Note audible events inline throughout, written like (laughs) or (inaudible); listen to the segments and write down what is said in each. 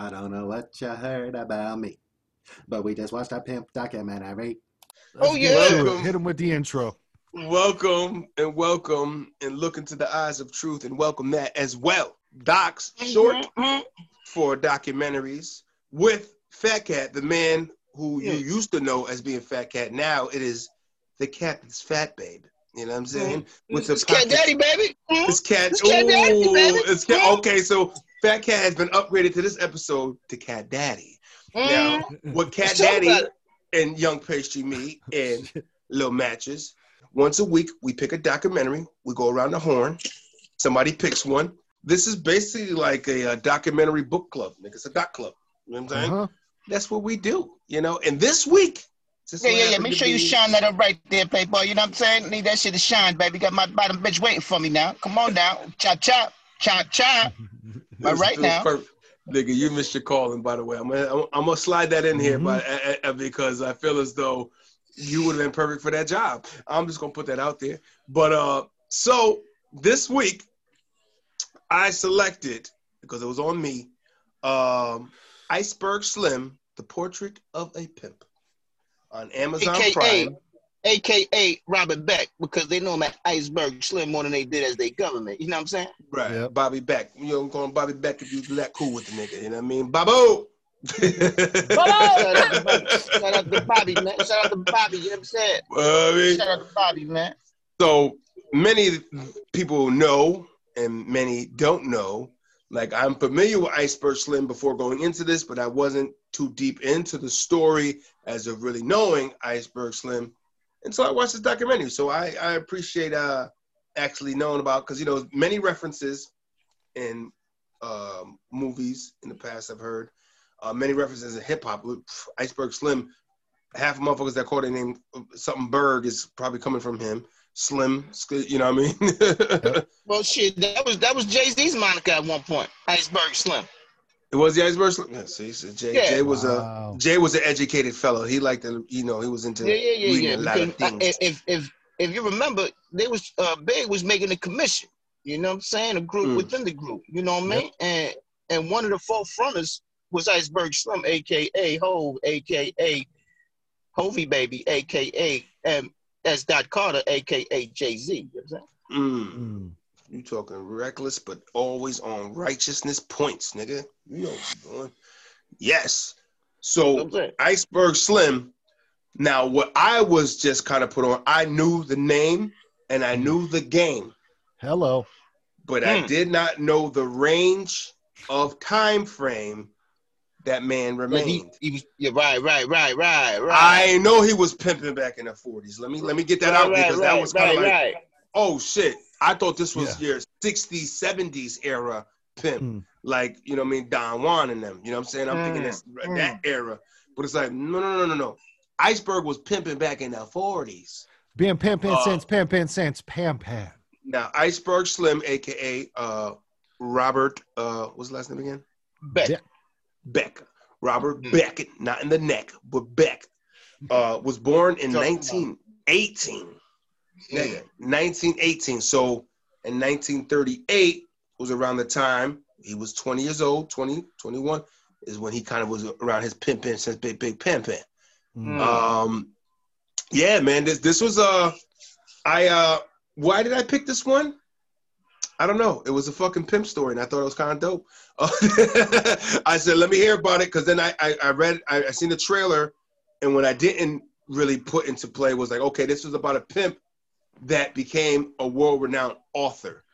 I don't know what you heard about me, but we just watched a pimp documentary. Let's Oh, yeah. Welcome. Hit him with the intro. Welcome and welcome and look into the eyes of truth and welcome that as well. Docs short for documentaries with Fat Cat, the man who you used to know as being Fat Cat. Now it is the cat that's fat, babe. You know what I'm saying? With the It's Cat Daddy, baby. It's cat. It's Cat Daddy, baby. it's cat. Mm. Okay, so Fat Cat has been upgraded to this episode to Cat Daddy. Now, Mhm. with (laughs) Cat Daddy and Young Pastry Me (laughs) and Little Matches, once a week we pick a documentary. We go around the horn. Somebody picks one. This is basically like a, uh documentary book club. Nigga. It's a doc club. You know what I'm saying? Uh-huh. That's what we do. You know. And this week, Yeah, yeah, yeah. Make sure you shine that up right there, Playboy. You know what I'm saying? Need that shit to shine, baby. Got my bottom bitch waiting for me now. Come on now. Chop, chop. Chop, chop. This right now. perfect. Nigga, you missed your calling, by the way. I'm gonna, I'm, gonna slide that in here, Mhm. but uh, because I feel as though you would have been perfect for that job. I'm just gonna put that out there. But uh, so this week, I selected because it was on me. Um, Iceberg Slim, the portrait of a pimp, on Amazon AKA, Prime. AKA Robert Beck, because they know him at Iceberg Slim more than they did as their government. You know what I'm saying? Right, Yep. Bobby Beck. You know, I'm calling Bobby Beck if you that cool with the nigga. You know what I mean, Babo. (laughs) Shout out to Bobby, Shout out to Bobby, man. Shout out to Bobby. You know what I'm saying? Well, I mean, Shout out to Bobby, man. So many people know and many don't know. Like I'm familiar with Iceberg Slim before going into this, but I wasn't too deep into the story as of really knowing Iceberg Slim until I watched this documentary. So I, I appreciate uh actually knowing about because you know many references in um, movies in the past I've heard uh, many references in hip hop. Iceberg Slim, half of motherfuckers that call their name uh, something Berg is probably coming from him. Slim, you know what I mean? (laughs) Well, shit, that was that was Jay Z's moniker at one point. Iceberg Slim. It was the Iceberg Slim. Yeah, see, so Jay, Yeah. Jay was Wow. a Jay was an educated fellow. He liked to, you know, he was into Yeah, yeah, yeah, reading yeah. a lot of Because, uh, things. if if if you remember, they was uh, Big was making a commission. You know what I'm saying? A group Mm. within the group. You know what I mean? And and one of the forefronters was Iceberg Slim, aka Hove, aka Hovi Baby, aka um, S. Dot Carter, aka Jay Z. You know what I'm saying? Mm. Mm. You talking reckless, but always on righteousness points, nigga. You know what you're doing. Yes. You know what So Iceberg Slim. Now, what I was just kind of put on, I knew the name and I knew the game, Hello. but I Hmm. did not know the range of time frame that man Like, he, remained. he was, yeah, right, right, right, right, right. I know he was pimping back in the 40s. Let me let me get that out right, because right, that was kind right, of like, right. oh shit. I thought this was Yeah. your 60s, 70s era pimp. Mm. Like, you know what I mean, Don Juan and them. You know what I'm saying? I'm thinking Mm, that's mm. that era. But it's like, no, no, no, no, no. Iceberg was pimping back in the 40s. Being pimpin' Uh, since pimpin' since Pam Pam. Now, Iceberg Slim, aka uh Robert, uh what's the last name again? Beck. Yeah. Beck. Robert Mhm. Beck, not in the neck, but Beck. Uh was born in Talking 1918. Mm. 1918. So in 1938 was around the time he was 20 years old, 20, 21 is when he kind of was around his pimping since Big Big pimping. Mm. Mm. Um, yeah, man, this this was uh, I uh, why did I pick this one? I don't know. It was a fucking pimp story, and I thought it was kind of dope. (laughs) I said, let me hear about it, because then I, I I read I, I seen the trailer, and when I didn't really put into play was like, okay, this was about a pimp that became a world renowned author.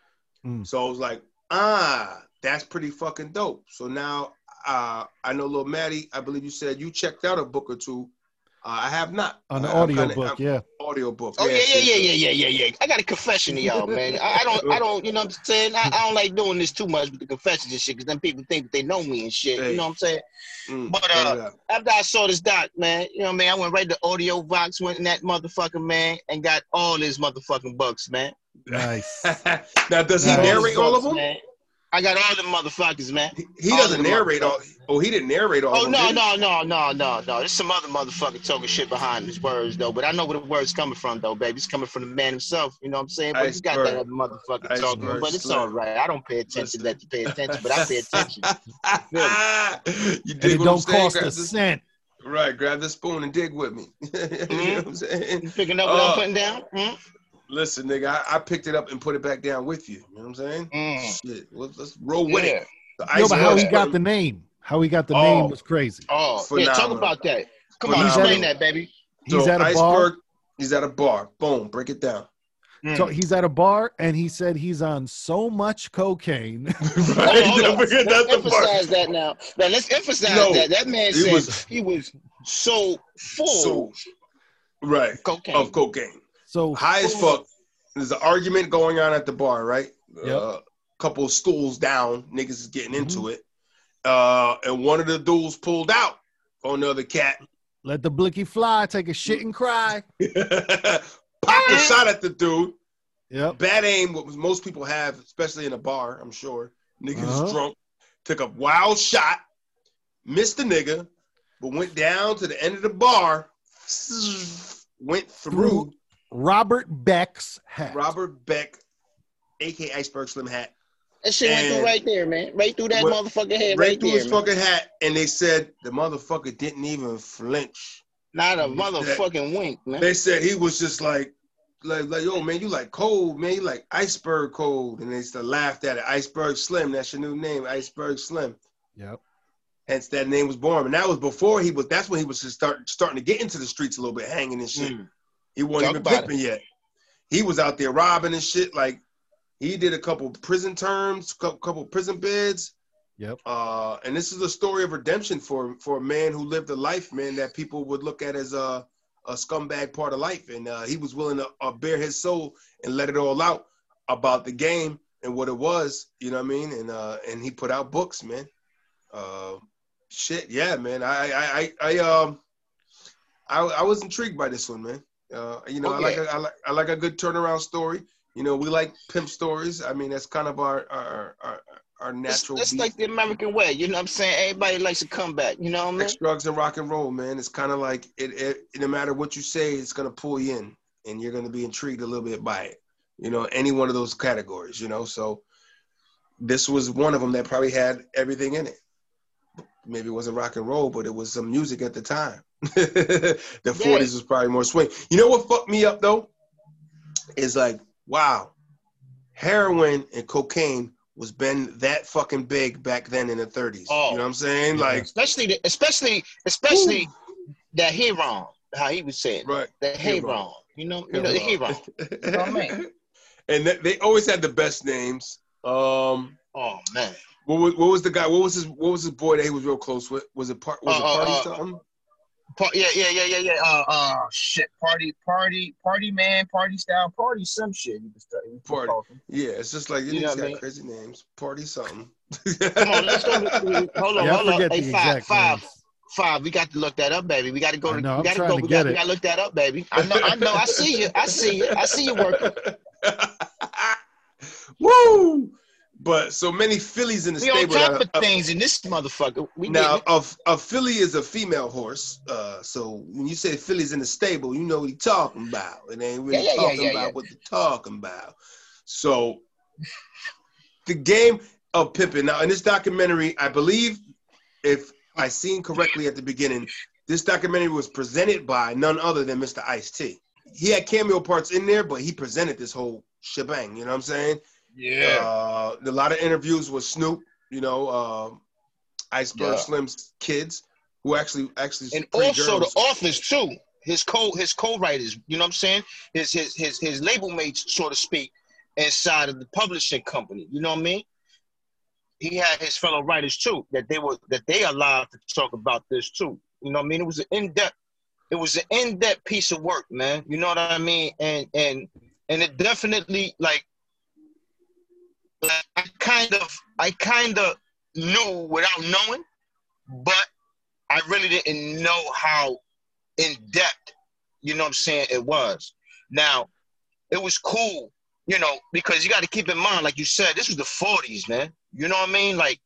Mm. So I was like, ah, that's pretty fucking dope. So now uh, I know, little Maddie, I believe you said you checked out a book or two. Uh, I have not. On the I- I'm audio kinda- book, I'm- yeah. Audio book. Oh yeah, yeah, so- yeah, yeah, yeah, yeah, yeah. I got a confession to y'all, man. I, I don't, I don't, you know what I'm saying? I, I don't like doing this too much with the confessions and shit, because then people think they know me and shit. Hey. You know what I'm saying? Mm, But, uh, it. After I saw this doc, man, you know what I mean? I went right to Audio Vox, went in that motherfucking man, and got all his motherfucking bucks, man. Nice. (laughs) now, does he Got narrate all of them? man. I got all the motherfuckers, man. He, he doesn't narrate all. Oh, he didn't narrate all. Oh no, no, no, no, no, no. There's some other motherfucker talking shit behind his words though. But I know where the words coming from though, baby. It's coming from the man himself. You know what I'm saying? But you got that other motherfucker talking. Iceberg But it's Slim. all right. I don't pay attention. Let you pay attention, but I pay attention. (laughs) you And dig it what I'm don't saying? cost a cent. Right, grab the spoon and dig with me. (laughs) you know what I'm saying? Picking up what Uh, I'm putting down? Mm? Listen, nigga, I, I picked it up and put it back down with you. You know what I'm saying? Mm. Shit, let's, let's roll with it. The No, but how he got slim- the name? How he got the Oh. name was crazy. Oh, yeah. Talk about that. Come on, explain that, baby. He's so at a bar. he's at a bar. Boom, break it down. Mm. So he's at a bar and he said he's on so much cocaine. (laughs) (laughs) right? Hold on, hold on. Let's that's the emphasize that now. Now let's emphasize No, that. That man said was- he was so full So, right, of cocaine. of cocaine. So High as fuck. There's an argument going on at the bar, right? Yep. Uh, couple of stools down, niggas is getting Mhm. into it. Uh, and one of the dudes pulled out on the other cat. let the blicky fly, take a shit and cry. (laughs) Popped a (laughs) shot at the dude. Yep. Bad aim, what most people have, especially in a bar, I'm sure. Niggas Uh-huh. drunk. Took a wild shot, missed the nigga, but went down to the end of the bar, (laughs) went through Robert Beck's hat. Robert Beck, aka Iceberg Slim Hat, That shit went And- through right there, man. Right through that What- motherfucker head right right, through there. his man. fucking hat, and they said the motherfucker didn't even flinch. Not a motherfucking wink, man. They said he was just like, like, like, yo, man, you like cold, man, you like iceberg cold, and they still laughed at it. Iceberg Slim, that's your new name, Iceberg Slim. Yep. Hence that name was born, and that was before he was. That's when he was just start starting to get into the streets a little bit, hanging and shit. Mm. He wasn't Talk even about pimping yet. He was out there robbing and shit. Like he did a couple prison terms, couple, couple prison bids. Yep. Uh, and this is a story of redemption for for a man who lived a life, man, that people would look at as a a scumbag part of life, and uh, he was willing to uh, bare his soul and let it all out about the game and what it was. You know what I mean? And uh, and he put out books, man. Uh, shit, yeah, man. I I I, I um I, I was intrigued by this one, man. Uh, you know, I like a, I like I like a good turnaround story. You know, we like pimp stories. I mean, that's kind of our our our, our natural. that's like the American way. You know what I'm saying? Everybody likes to come back. You know what I mean? Sex, drugs, and rock and roll, man. It's kind of like it, it. No matter what you say, it's gonna pull you in, and you're gonna be intrigued a little bit by it. You know, any one of those categories. You know, so this was one of them that probably had everything in it. Maybe it wasn't rock and roll, but it was some music at the time. (laughs) the 40s was probably more swing. You know what fucked me up though? Is like, wow, heroin and cocaine was been that fucking big back then in the 30s. Oh. You know what I'm saying? Like, especially, the, especially, especially that Heron, how he was saying, right. the Heron. Heron. You know, you know the Heron. know what I mean? and they, they always had the best names. Um, Oh man, what was, what was the guy? What was his What was his boy that he was real close with? Was it part? Was Uh, it uh, party uh, something? Pa- yeah, yeah, yeah, yeah, yeah. Uh, uh, shit, party, party, party, man, party style, party, some shit. You can you Party. Yeah, it's just like you You know know, what I got mean? crazy names. Party something. Come on, let's go. (laughs) Hold on, Yeah, hold on. forget Hey, five, five, names. five. We got to look that up, baby. We got to go. To, know, we got to go. to We get got, it. we got to look that up, baby. I know, I know. I see you. I see you. I see you working. (laughs) Woo! But so many fillies in the We on stable. top that of are- things in this motherfucker. We Now, a, a filly is a female horse. Uh, so when you say filly's in the stable, you know what you're talking about. It ain't really Yeah, yeah, talking yeah, about what they're talking about. So the game of Pippin. Now, in this documentary, I believe, if I seen correctly at the beginning, this documentary was presented by none other than Mr. Ice T. He had cameo parts in there, but he presented this whole shebang. You know what I'm saying? Yeah. Uh, a lot of interviews with Snoop, you know, um Iceberg Yeah. Slim's kids, who actually actually and also girls. the authors too. His co his co-writers, you know what I'm saying? His his his his label mates, so to speak, inside of the publishing company. You know what I mean? He had his fellow writers too, that they were that they allowed to talk about this too. You know what I mean? It was an in-depth, it was an in-depth piece of work, man. You know what I mean? And and and it definitely like I kind of I kind of knew without knowing, but I really didn't know how in depth, you know what I'm saying, it was. Now, it was cool you know, because you got to keep in mind, like you said, this was the '40s, man. You know what I mean? Like,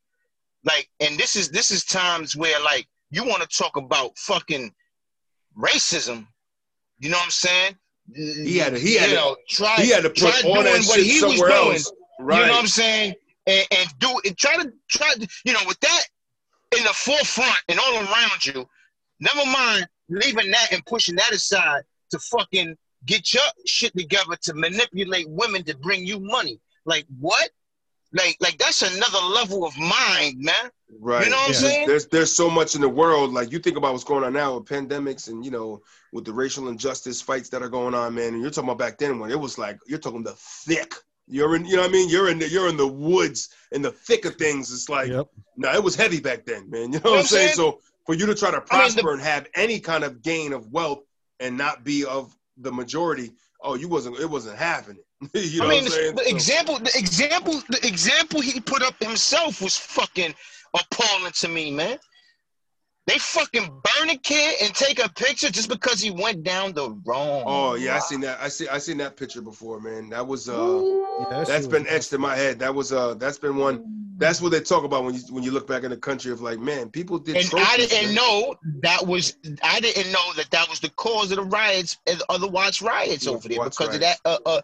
like, and this is this is times where like you want to talk about fucking racism. You know what I'm saying? He had to- he had you know, try, He had to put all that what shit he was somewhere doing. else. Right. You know what I'm saying? And, and do and try to try to, you know, with that in the forefront and all around you, never mind leaving that and pushing that aside to fucking get your shit together to manipulate women to bring you money. Like what? Like like that's another level of mind, man. Right. You know what I'm saying? There's there's so much in the world. Like you think about what's going on now with pandemics and you know with the racial injustice fights that are going on, man. And you're talking about back then when it was like you're talking the thick. You're in, you know what I mean? You're in the you're in the woods in the thick of things. It's like Yep. no, it was heavy back then, man. You know You know what I'm what I'm saying? saying? So for you to try to I mean, prosper the- and have any kind of gain of wealth and not be of the majority, oh, you wasn't it wasn't happening. (laughs) you know I mean, what I'm the, saying? the So- example, the example, the example he put up himself was fucking appalling to me, man. They fucking burn a kid and take a picture just because he went down the wrong. Oh yeah, I seen that. I see. I seen that picture before, man. That was uh, Yeah, that's been was- etched in my head. That was uh, that's been one. That's what they talk about when you when you look back in the country of like, man, people did. And I didn't man. know that was. I didn't know that that was the cause of the riots and other Watts riots Yeah, over there Watts because of that. Uh, uh,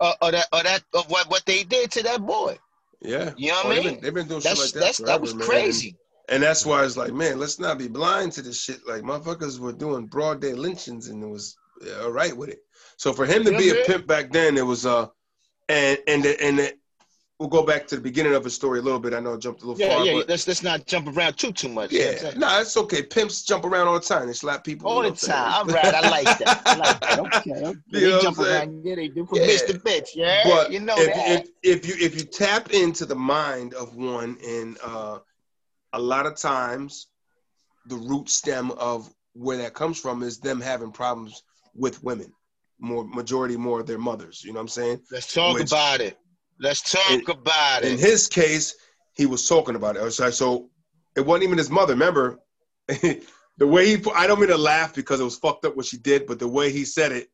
uh, uh, that, uh, that of what what they did to that boy. Yeah, You know what Oh, I they've mean? been, they've been doing That's shit like that that's forever, that was man. crazy. And that's why it's like, man, let's not be blind to this shit. Like motherfuckers were doing broad day lynchings and it was all right with it. So for him to be a pimp back then, it was uh, and and the, and the, we'll go back to the beginning of his story a little bit. I know I jumped a little Yeah, far, yeah. but Let's let's not jump around too too much. you know yeah, nah, it's okay. Pimps jump around all the time. They slap people All the time. saying? All right, I like that. I like that. (laughs) Okay. okay. They know jump around. Yeah, they do from Yeah. bitch to bitch. Yeah, but you know if, that. if if you if you tap into the mind of one and uh a lot of times the root stem of where that comes from is them having problems with women more majority more of their mothers you know what i'm saying? Let's talk which- about it. Let's talk in- about it. in his case he was talking about it. So, so it wasn't even his mother remember? (laughs) The way he i don't mean to laugh because it was fucked up what she did but the way he said it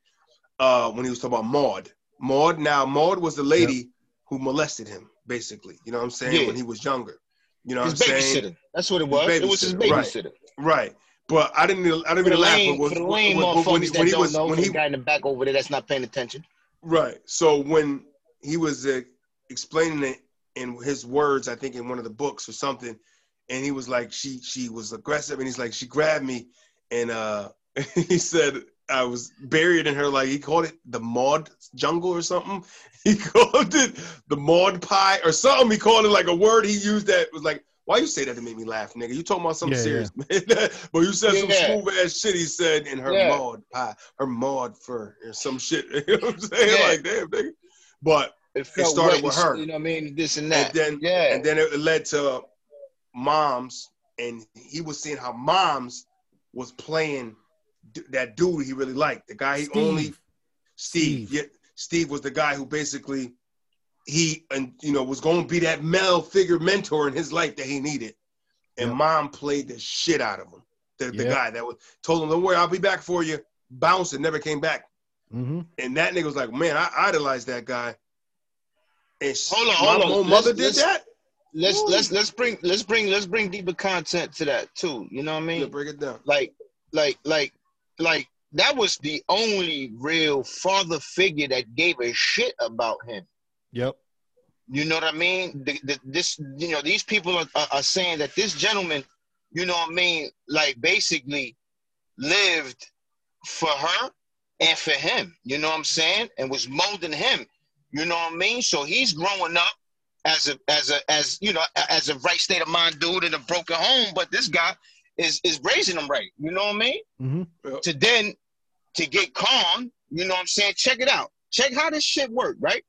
uh when he was talking about maud. Maud now maud was the lady who molested him basically you know what i'm saying Yeah. when he was younger you know his what i'm saying. That's what it was. It was his babysitter, right. right but i didn't i didn't mean to laugh lame, but was, for the lame when, when motherfuckers he, when he was know, when he guy in the back over there that's not paying attention. Right. So when he was uh, explaining it in his words, I think in one of the books or something, and he was like, she she was aggressive, and he's like, she grabbed me, and uh, (laughs) he said I was buried in her, like he called it the Maud jungle or something. (laughs) He called it the Maud pie or something. He called it like a word he used that was like. Why you say that to make me laugh, nigga? You talking about something Yeah, serious, (laughs) man. but you said some Yeah. smooth ass shit he said in her Yeah. Maud pie, her Maud fur, or some shit. (laughs) You know what I'm saying? Yeah. Like, damn, nigga. But It, felt started with her. You know what I mean? This and and that. then yeah. and then it led to moms, and he was seeing how moms was playing d- that dude he really liked. The guy he Steve. only Steve. Steve. Yeah, Steve was the guy who basically he and you know was going to be that male figure mentor in his life that he needed. And Yeah. mom played the shit out of him. The, the Yeah. guy that was told him, "Don't worry, I'll be back for you." Bounced and never came back. hmm And that nigga was like, "Man, I idolized that guy." And she- Hold on, my hold on. own mother Let's- did let's- that. let's Woo. let's let's bring let's bring let's bring deeper content to that too. You know what I mean? Yeah, break it down. like like like like that was the only real father figure that gave a shit about him. Yep. you know what i mean? The, the, this you know these people are, are, are saying that this gentleman you know what i mean like basically lived for her and for him. You know what i'm saying? And was molding him. You know what i mean? So he's growing up as a as a as you know as a right state of mind dude in a broken home. But this guy is is raising them right you know what i mean hmm to then to get calm, you know what I'm saying? Check it out. Check how this shit work, right?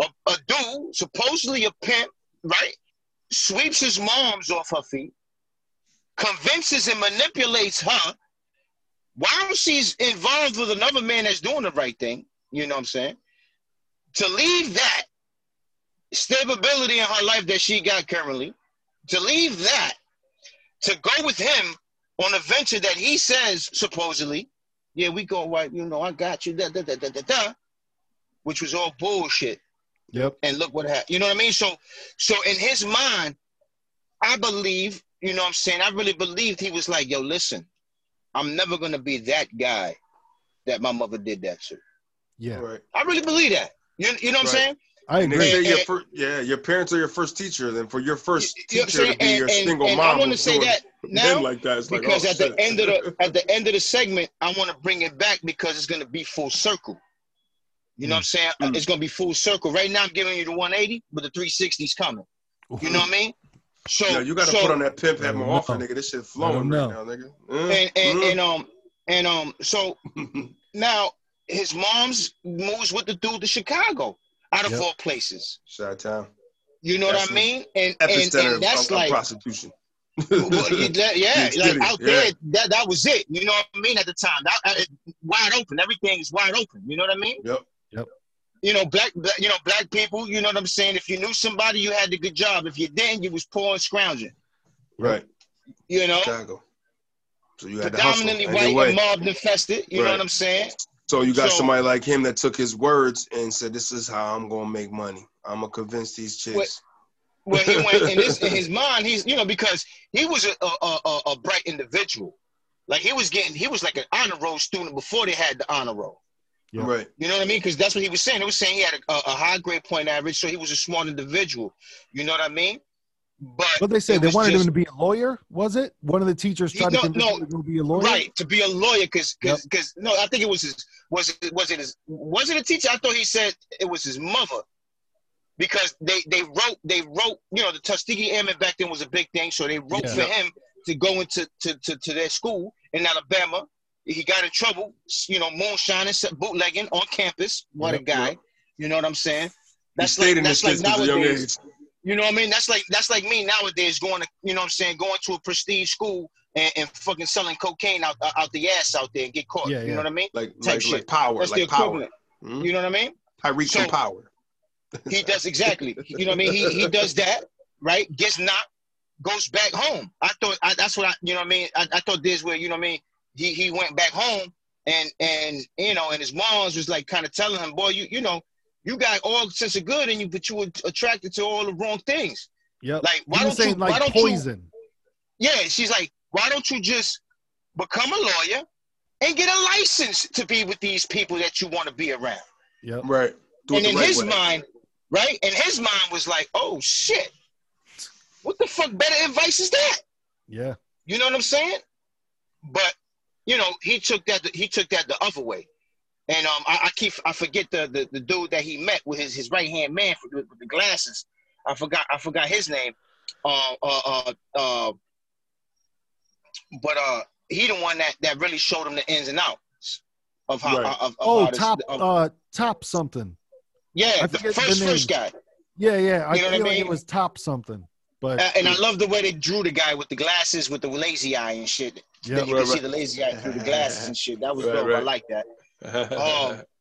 A, a dude, supposedly a pimp, right? Sweeps his moms off her feet, convinces and manipulates her while she's involved with another man that's doing the right thing, you know what I'm saying? To leave that stability in her life that she got currently, to leave that, to go with him on a venture that he says supposedly, yeah, we go right, you know, I got you, da da da da da da. which was all bullshit. Yep. And look what happened. You know what I mean? So, so in his mind, I believe, you know what I'm saying? I really believed he was like, yo, listen, I'm never gonna be that guy that my mother did that to. Yeah. Right. I really believe that. You, you know what Right. I'm saying? I And they agree. say And- your and- first, yeah, your parents are your first teacher. Then for your first You know what I'm teacher to be And, your and- single and mom, I want to say that men now like that. It's like, because oh, at the end of the at the end of the segment, I want to bring it back because it's gonna be full circle. You know what I'm saying? Mm. It's gonna be full circle. Right now, I'm giving you the 180, but the 360's coming. You know what I mean? So Yo, you got to so, put on that pimp hat Let more 'em often, nigga. This shit Let flowing 'em right now, nigga. and and, Mm, and um and um so mm. (laughs) now his mom's moves with the dude to Chicago out of Yep. all places. Shot town. You know That's what I mean? And and, and that's of, of like prostitution. well, yeah, (laughs) like city, out yeah. there, that that was it. You know what I mean? At the time, that, uh, it- wide open, everything is wide open. You know what I mean? Yep. Yep. You know, black, black, you know, black people. You know what I'm saying? If you knew somebody, you had the good job. If you didn't, you was poor and scrounging. Right. You know, Chicago. So you had to predominantly white and mob infested. You know what I'm saying? So you got So- somebody like him that took his words and said, "This is how I'm gonna make money. I'm gonna convince these chicks." Well, he went in his in (laughs) his mind. He's you know because he was a a, a a bright individual. Like he was getting, he was like an honor roll student before they had the honor roll. Yeah. Right. You know what I mean? Because that's what he was saying. He was saying he had a, a, a high grade point average, so he was a smart individual. You know what I mean? But What they say? They wanted just- him to be a lawyer. Was it? One of the teachers tried no, to convince no, him to be a lawyer. right to be a lawyer because Yep. because no, I think it was his was it was it his was it a teacher? I thought he said it was his mother because they they wrote they wrote you know the Tuskegee Airmen back then was a big thing, so they wrote Yeah. for him to go into to, to, to their school in Alabama. He got in trouble, you know, moonshining, bootlegging on campus. What a Yep. guy! You know what I'm saying? That's stayed like in that's like shit a young nowadays. Age. You know what I mean? That's like that's like me nowadays going to you know what I'm saying going to a prestige school and, and fucking selling cocaine out out the ass out there and get caught. Yeah, You yeah. know what I mean? Like Type like, shit. like power, That's the like power. equivalent. Mhm. You know what I mean? Tariq So- from power. He does exactly. You know what I mean? He he does that right. Gets knocked, goes back home. I thought I, that's what I you know what I mean. I, I thought this where you know what I mean. He he went back home and and you know and his mom's was like kind of telling him, boy, you you know you got all sense of good in you, but you were attracted to all the wrong things. Yeah. Like why he was don't you saying why don't you poison. Yeah, she's like, why don't you just become a lawyer and get a license to be with these people that you want to be around? Yeah. Right. Do and in right his way. mind, right? And his mind was like, oh shit, what the fuck better advice is that? Yeah. You know what I'm saying? But you know, he took that he took that the other way. And um, I, I keep I forget the, the the dude that he met with his his right hand man with, with the glasses. I forgot I forgot his name. Uh, uh, uh, uh, but uh, he the one that that really showed him the ins and outs of how Right. of, of Oh, how this- top of- uh top something. yeah, I the forget the first first guy. Yeah, yeah. I You know what I feel like mean? it was top something. But Uh, and I love the way they drew the guy with the glasses with the lazy eye and shit. yeah, that you right, can see the lazy eye through the glasses and shit. That was Right, dope. I like that. Um, (laughs)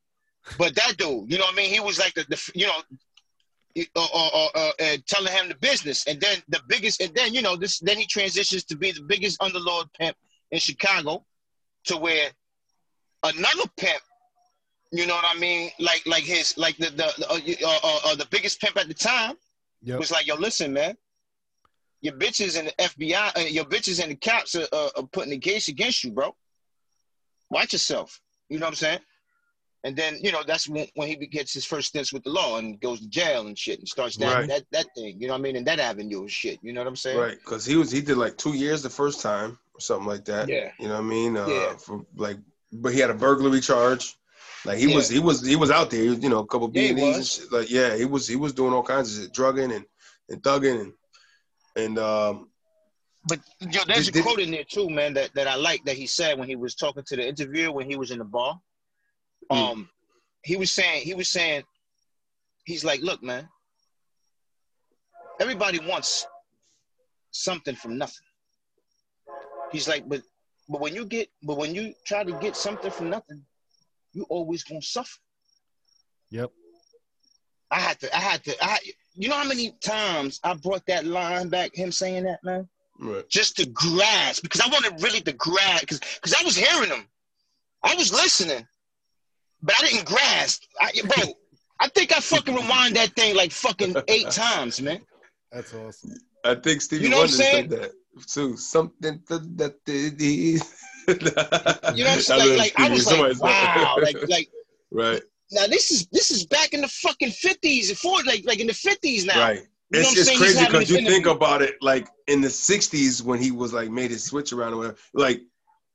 But that dude, you know what I mean? He was like the, the you know, uh, uh, uh, uh, telling him the business, and then the biggest, and then you know this. Then he transitions to be the biggest underlord pimp in Chicago, to where another pimp, you know what I mean? Like like his like the the uh, uh, uh, uh, the biggest pimp at the time Yep. was like, yo, listen, man. Your bitches and the FBI, uh, your bitches and the cops are, uh, are putting the case against you, bro. Watch yourself. You know what I'm saying? And then you know that's when, when he gets his first stints with the law and goes to jail and shit and starts that Right. that that thing. You know what I mean? And that avenue of shit. You know what I'm saying? right, because he was he did like two years the first time or something like that. Yeah. You know what I mean? Uh, Yeah. For like, but he had a burglary charge. Like he Yeah. was he was he was out there. You know, a couple Yeah, B&Es and shit. Like yeah, he was he was doing all kinds of shit, drugging and and thugging and and um But yo, there's Did- a did- quote in there too, man, that, that I like that he said when he was talking to the interviewer when he was in the bar. Mm. Um, he was saying, he was saying, he's like, look, man, everybody wants something from nothing. He's like, but but when you get but when you try to get something from nothing, you always gonna suffer. Yep. I had to, I had to, I you know how many times I brought that line back, him saying that, man? Right. just to grasp because I wanted really to grasp because because I was hearing them, I was listening, but I didn't grasp. I, bro, I think I fucking rewind that thing like fucking eight (laughs) times, man. That's awesome. I think Stevie You know Wonder said that too. Something that that did. You You know what I'm (laughs) saying? Like, like I was like, wow, like like (laughs) right, now this is this is back in the fucking fifties and forties, like like in the fifties now. right. It's, it's crazy because you think about it, like in the '60s when he was like made his switch around or whatever. Like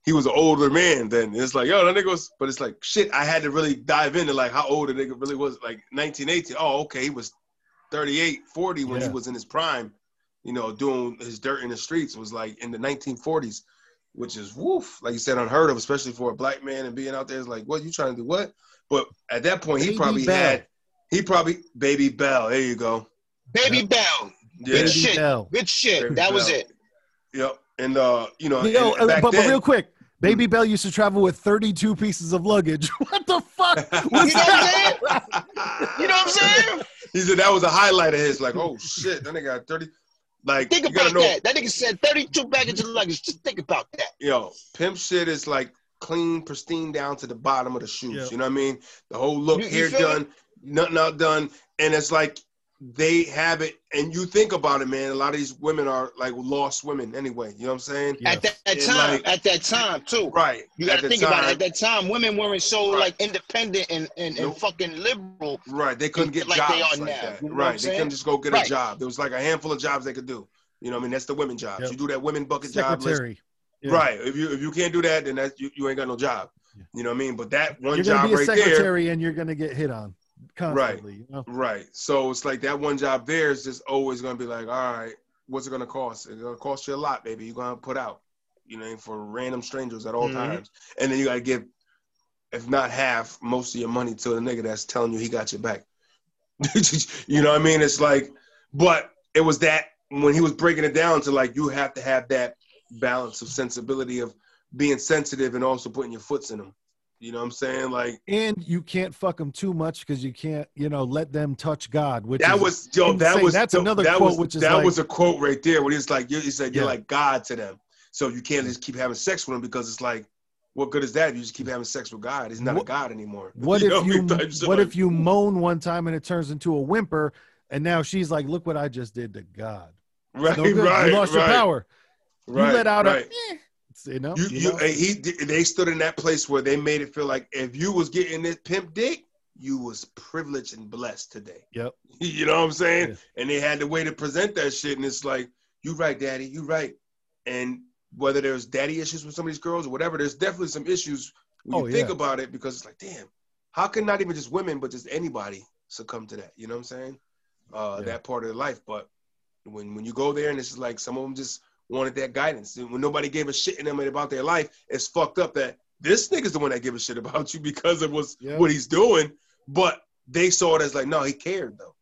he was an older man then. It's like, yo, that nigga was, but it's like shit. I had to really dive into like how old the nigga really was. Like 1918. Oh, okay, he was 38, 40 when Yeah. he was in his prime. You know, doing his dirt in the streets was like in the 1940s, which is woof, like you said, unheard of, especially for a black man and being out there. It's like, what you trying to do? What? But at that point, he Baby probably Bell. had, he probably baby Bell. There you go. Baby Yep. Bell, Yeah. Good Baby shit. Bell. good shit. Baby that was it. Yep. And uh, you know, Yo, and uh, back but, but then- real quick, Baby Bell used to travel with 32 pieces of luggage. (laughs) what the fuck? (laughs) You know what I'm saying? You know what I'm saying? (laughs) he said that was a highlight of his. Like, oh shit, that nigga got thirty. Like, Think about know, that. That nigga said 32 baggage of luggage. Just think about that. yo, pimp shit is like clean, pristine down to the bottom of the shoes. Yeah. You know what I mean? The whole look, You- you hair feel done, nothing out done, and it's like they have it. And you think about it, man. A lot of these women are like lost women anyway. You know what I'm saying? Yeah. At that, that time, like- at that time too. Right. You gotta the think about it. At that time, women weren't so Right. like independent and, and, and fucking liberal. Right. They couldn't get like jobs they are like now, that. you know right. They couldn't just go get Right. a job. There was like a handful of jobs they could do. You know what I mean? That's the women jobs. Yep. You do that women bucket job list. Secretary. Yeah. Right. If you if you can't do that, then that you, you ain't got no job. Yeah. You know what I mean? But that one You're gonna job be a right there. secretary and you're gonna get hit on constantly. You know? Right. So it's like that one job there is just always gonna be like, all right, what's it gonna cost? It's gonna cost you a lot, baby. You're gonna put out, you know, for random strangers at all Mhm. times. And then you gotta give, if not half, most of your money to the nigga that's telling you he got your back. (laughs) you know what I mean? It's like, but it was that when he was breaking it down to like you have to have that balance of sensibility of being sensitive and also putting your foots in them. You know what I'm saying? Like And you can't fuck them too much because you can't, you know, let them touch God. Which that was yo. That was That's yo, another that quote, was, which is that like- was a quote right there. Where he's like, you, he said, "You're Yeah. like God to them." So you can't just keep having sex with them because it's like, what good is that? if You just keep having sex with God. He's not What- a God anymore. (laughs) what know if you mean? (laughs) What like- if you moan one time and it turns into a whimper, and now she's like, "Look what I just did to God." right, No right, you lost right, your power. Right, you let out right. a, eh, you know, You, you know? he, they stood in that place where they made it feel like if you was getting this pimp dick, you was privileged and blessed today. Yep. (laughs) You know what I'm saying? Yeah. And they had the way to present that shit, and it's like, you right, daddy, you right. And whether there's daddy issues with some of these girls or whatever, there's definitely some issues when Oh, you think yeah. about it because it's like, damn, how can not even just women, but just anybody succumb to that? You know what I'm saying? Uh, Yeah. That part of their life. But when when you go there and it's like some of them just wanted that guidance. And when nobody gave a shit in them about their life, it's fucked up that this nigga's the one that give a shit about you because it was Yeah. what he's doing. But they saw it as like, no, he cared though.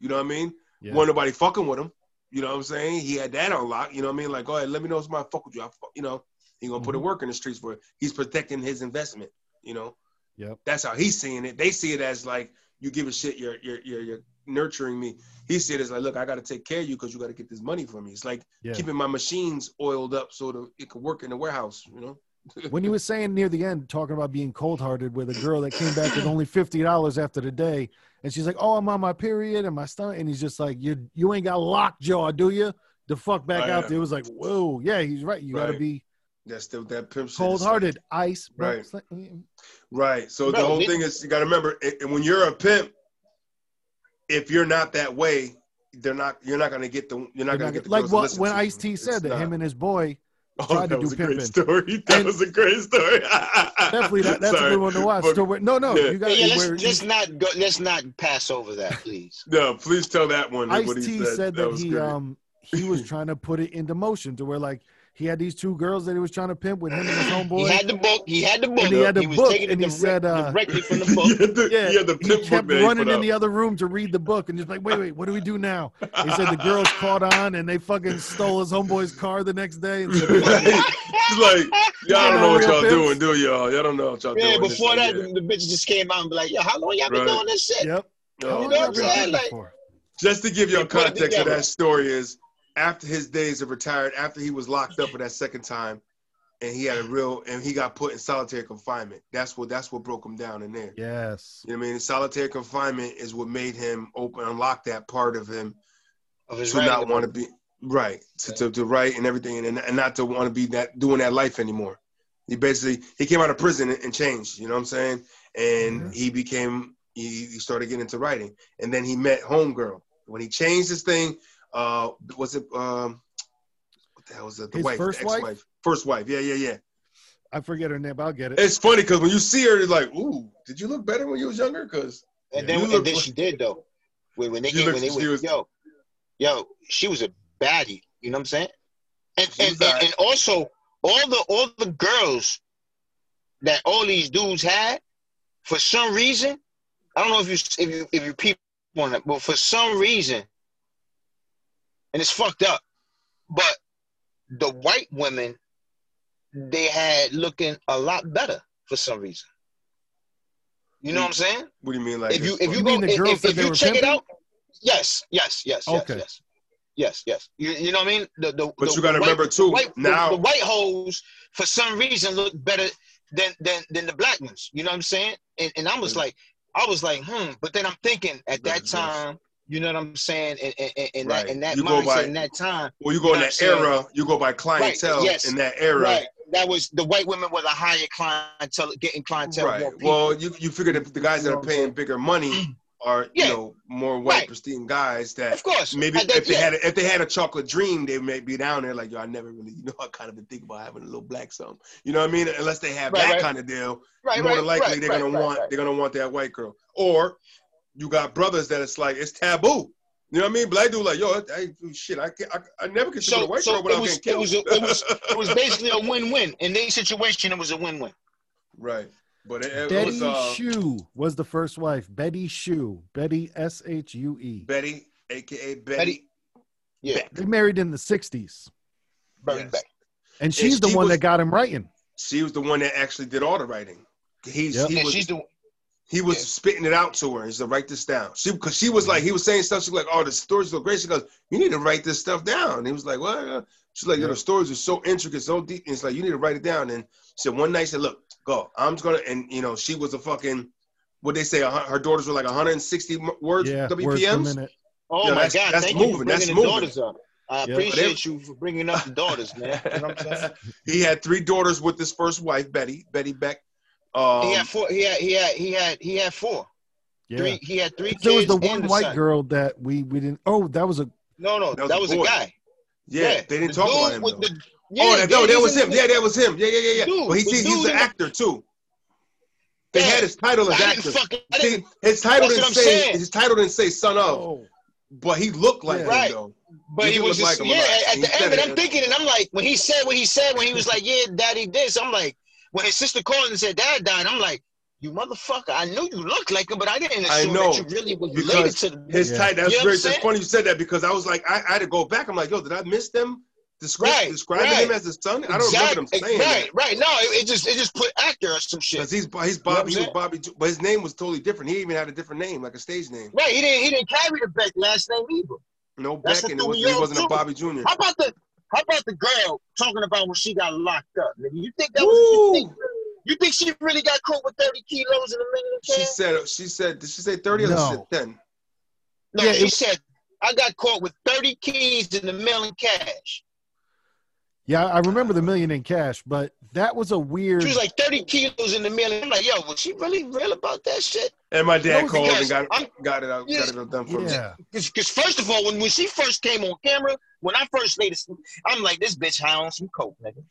You know what I mean? Yeah. Wasn't nobody fucking with him. You know what I'm saying? He had that on lock. You know what I mean? Like, go ahead, let me know if somebody fuck with you. I fuck, you know, he gonna put Mhm. a work in the streets for it. He's protecting his investment. You know, Yep. that's how he's seeing it. They see it as like you give a shit. You're you're you're, you're nurturing me. He said it's like, look, I got to take care of you because you got to get this money for me. It's like Yeah. keeping my machines oiled up so that it could work in the warehouse. You know? (laughs) when you were saying near the end, talking about being cold hearted with a girl that came back with only fifty dollars after the day, and she's like, "Oh, I'm on my period and my stomach," and he's just like, "You you ain't got lockjaw, do you?" The fuck back Oh, out yeah. there It was like, "Whoa, yeah, he's right. You got to be That's still that pimp shit. cold It's like- hearted, ice, bro. Right. It's like- mm, Right. So Bro, the whole thing is you got to remember, i- and when you're a pimp, if you're not that way, they're not. You're not gonna get the. You're not gonna get the like girls what when to you. Ice T said that not. him and his boy (laughs) Oh, tried to that do was a great pimping. story. (laughs) That And- was a great story. (laughs) definitely that, that's a Sorry. good one to watch. But- So no, no, Yeah. you got Yeah, let's, let's not go. Let's not pass over that, please. no, please tell that one. Ice T said, said that, was he great. um he was trying to put it into motion to where like he had these two girls that he was trying to pimp with him and his homeboy. He had the book. He had the book. And he had the was book, and he direct- said, uh, directly from the (laughs) he book. had the, yeah, he had the he pimp kept book that he running in out. the other room to read the book and just like, wait, wait, what do we do now? He said the girls caught on and they fucking stole his homeboy's car the next day. And said, (laughs) It's like y'all don't know what y'all pimps. doing, do y'all? Y'all don't know what y'all Yeah, doing. It's before that, the bitches just came out and be like, "Yo, how long y'all been Right. doing this shit?" yep. yeah. How Oh, long know what I'm saying? Like- Just to give you a They put it context of that story is after his days of retired, after he was locked up for that second time, and he had a real and he got put in solitary confinement. That's what that's what broke him down in there. Yes. You know what I mean? Solitary confinement is what made him open unlock that part of him Of his to writing not want to be right to, to, to write and everything and, and not to want to be that doing that life anymore he basically he came out of prison and, and changed you know what i'm saying and he became he, he started getting into writing and then he met homegirl when he changed his thing uh was it um what the hell was it the His wife first the wife? ex-wife first wife yeah yeah yeah I forget her name, but I'll get it. it's funny because when you see her it's like ooh did you look better when you was younger because And Yeah. then, You and then she did though. When, when they She came, when they she was, was- yo, yo, she was a baddie. You know what I'm saying? And and, and, and also all the all the girls that all these dudes had, for some reason, I don't know if you if you if you people on it, but for some reason, and it's fucked up, but the white women they had looking a lot better for some reason. You know what I'm saying? what do you mean like if you if you You go mean the if, if, if you were check it out, yes, yes, yes, yes, Okay. yes, yes, yes. You, you know what I mean? The, the, But the you gotta remember, too, the white, the- now- the, white hoes for some reason look better than than than the black ones. You know what I'm saying? And and I was Yeah. like, I was like, hmm. But then I'm thinking at that time, you know what I'm saying? And and, and, Right. that and that You mindset by- in that time, well you go in you know that I'm saying? era you go by clientele yes. in that era right? That was the white women were the higher clientele, getting clientele. Right. Well, you you figure that the guys that are paying bigger money (clears throat) are Yeah. you know more white Right. pristine guys that of course, maybe uh, that- if they yeah. had a, if they had a chocolate dream they may be down there like yo I never really you know (laughs) I kind of been thinking about having a little black something you know what I mean unless they have Right, that right. kind of deal right, more right, than likely right, they're right, gonna want right. they're gonna want that white girl or you got brothers that it's like it's taboo. You know what I mean? Black dude like, yo, I, shit, I, can't, I I never can sleep So- a white so girl it without was- getting it was a- it was- It was basically a win-win. In their situation, it was a win-win. (laughs) right, but it, it Betty was uh, Shue was the first wife. Betty Shue. Betty S H U E. Betty, aka Betty. Betty- Yeah, Beck. They married in the '60s, Yes. and she's the she one was- that got him writing. She was the one that actually did all the writing. He's Yep. he was she's the he was yeah. spitting it out to her. He said, "Write this down." She because she was like mm-hmm. he was saying stuff. She's like, "Oh, the stories so great." She goes, "You need to write this stuff down." And he was like, "What?" She's like, Yeah. the stories are so intricate, so deep." And it's like you need to write it down. And she said one night, she said, "Look, go. I'm just gonna." And you know, she was a fucking what they say. Her daughters were like 160 words Yeah, words per WPMs. minute. Oh Yeah, my that's- God! that's Thank you moving, for that's the moving. daughters up. I Yeah. appreciate you for bringing up the daughters, man. You know what I'm saying? (laughs) he had three daughters with his first wife, Betty, Betty Beck. Um, he had four. He had. He had. He had. He had four. Yeah. Three. He had three kids. There was the one the white son. girl that we we didn't. Oh, that was a No, no, That that was was, a a guy. yeah, they didn't the talk about him. with though. the- yeah, oh, that, yeah, no, that was him. the- Yeah, that was him. Yeah, yeah, yeah, yeah. Dude, but he, the he's an actor too. They Yeah. had his title as actor. fucking. See, his title didn't say saying. his title didn't say son of, oh but he looked like Yeah. him Right. though. but He he was just, like yeah. lot. At the end, and it. I'm thinking, and I'm like, when he said what he said, when he was like, "Yeah, daddy this," I'm like, when his sister called and said, "Dad died," I'm like, "You motherfucker! I knew you looked like him, but I didn't I assume know, that you really was related to the." His Yeah. title. That's You know. That's funny you said that because I was like, I, I had to go back. I'm like, yo, did I miss them? Descri- Right, describing right. him as his son. I don't remember them saying right, that. right. No, it, it just it just put actor or some shit. Because he's he's You know Bobby, he was? Bobby, but his name was totally different. He even had a different name, like a stage name. Right, he didn't he didn't carry the Beck last name either. No Beck, and it was, he wasn't a. Bobby Jr. How about the how about the girl talking about when she got locked up? Nigga? You think that was you think, you think she really got caught with 30 kilos in a minute? She said, she said, did she say 30 or No. she said 10? No, Yeah, she it- said I got caught with 30 keys in the mail and cash. Yeah, I remember the million in cash, but that was a weird. She was like 30 kilos in the mail. And I'm like, yo, was she really real about that shit? And my dad called and got, I'm- got it out, Yeah. got it all done for me. yeah, Because first of all, when, when she first came on camera, when I first laid it, I'm like, this bitch high on some coke, nigga.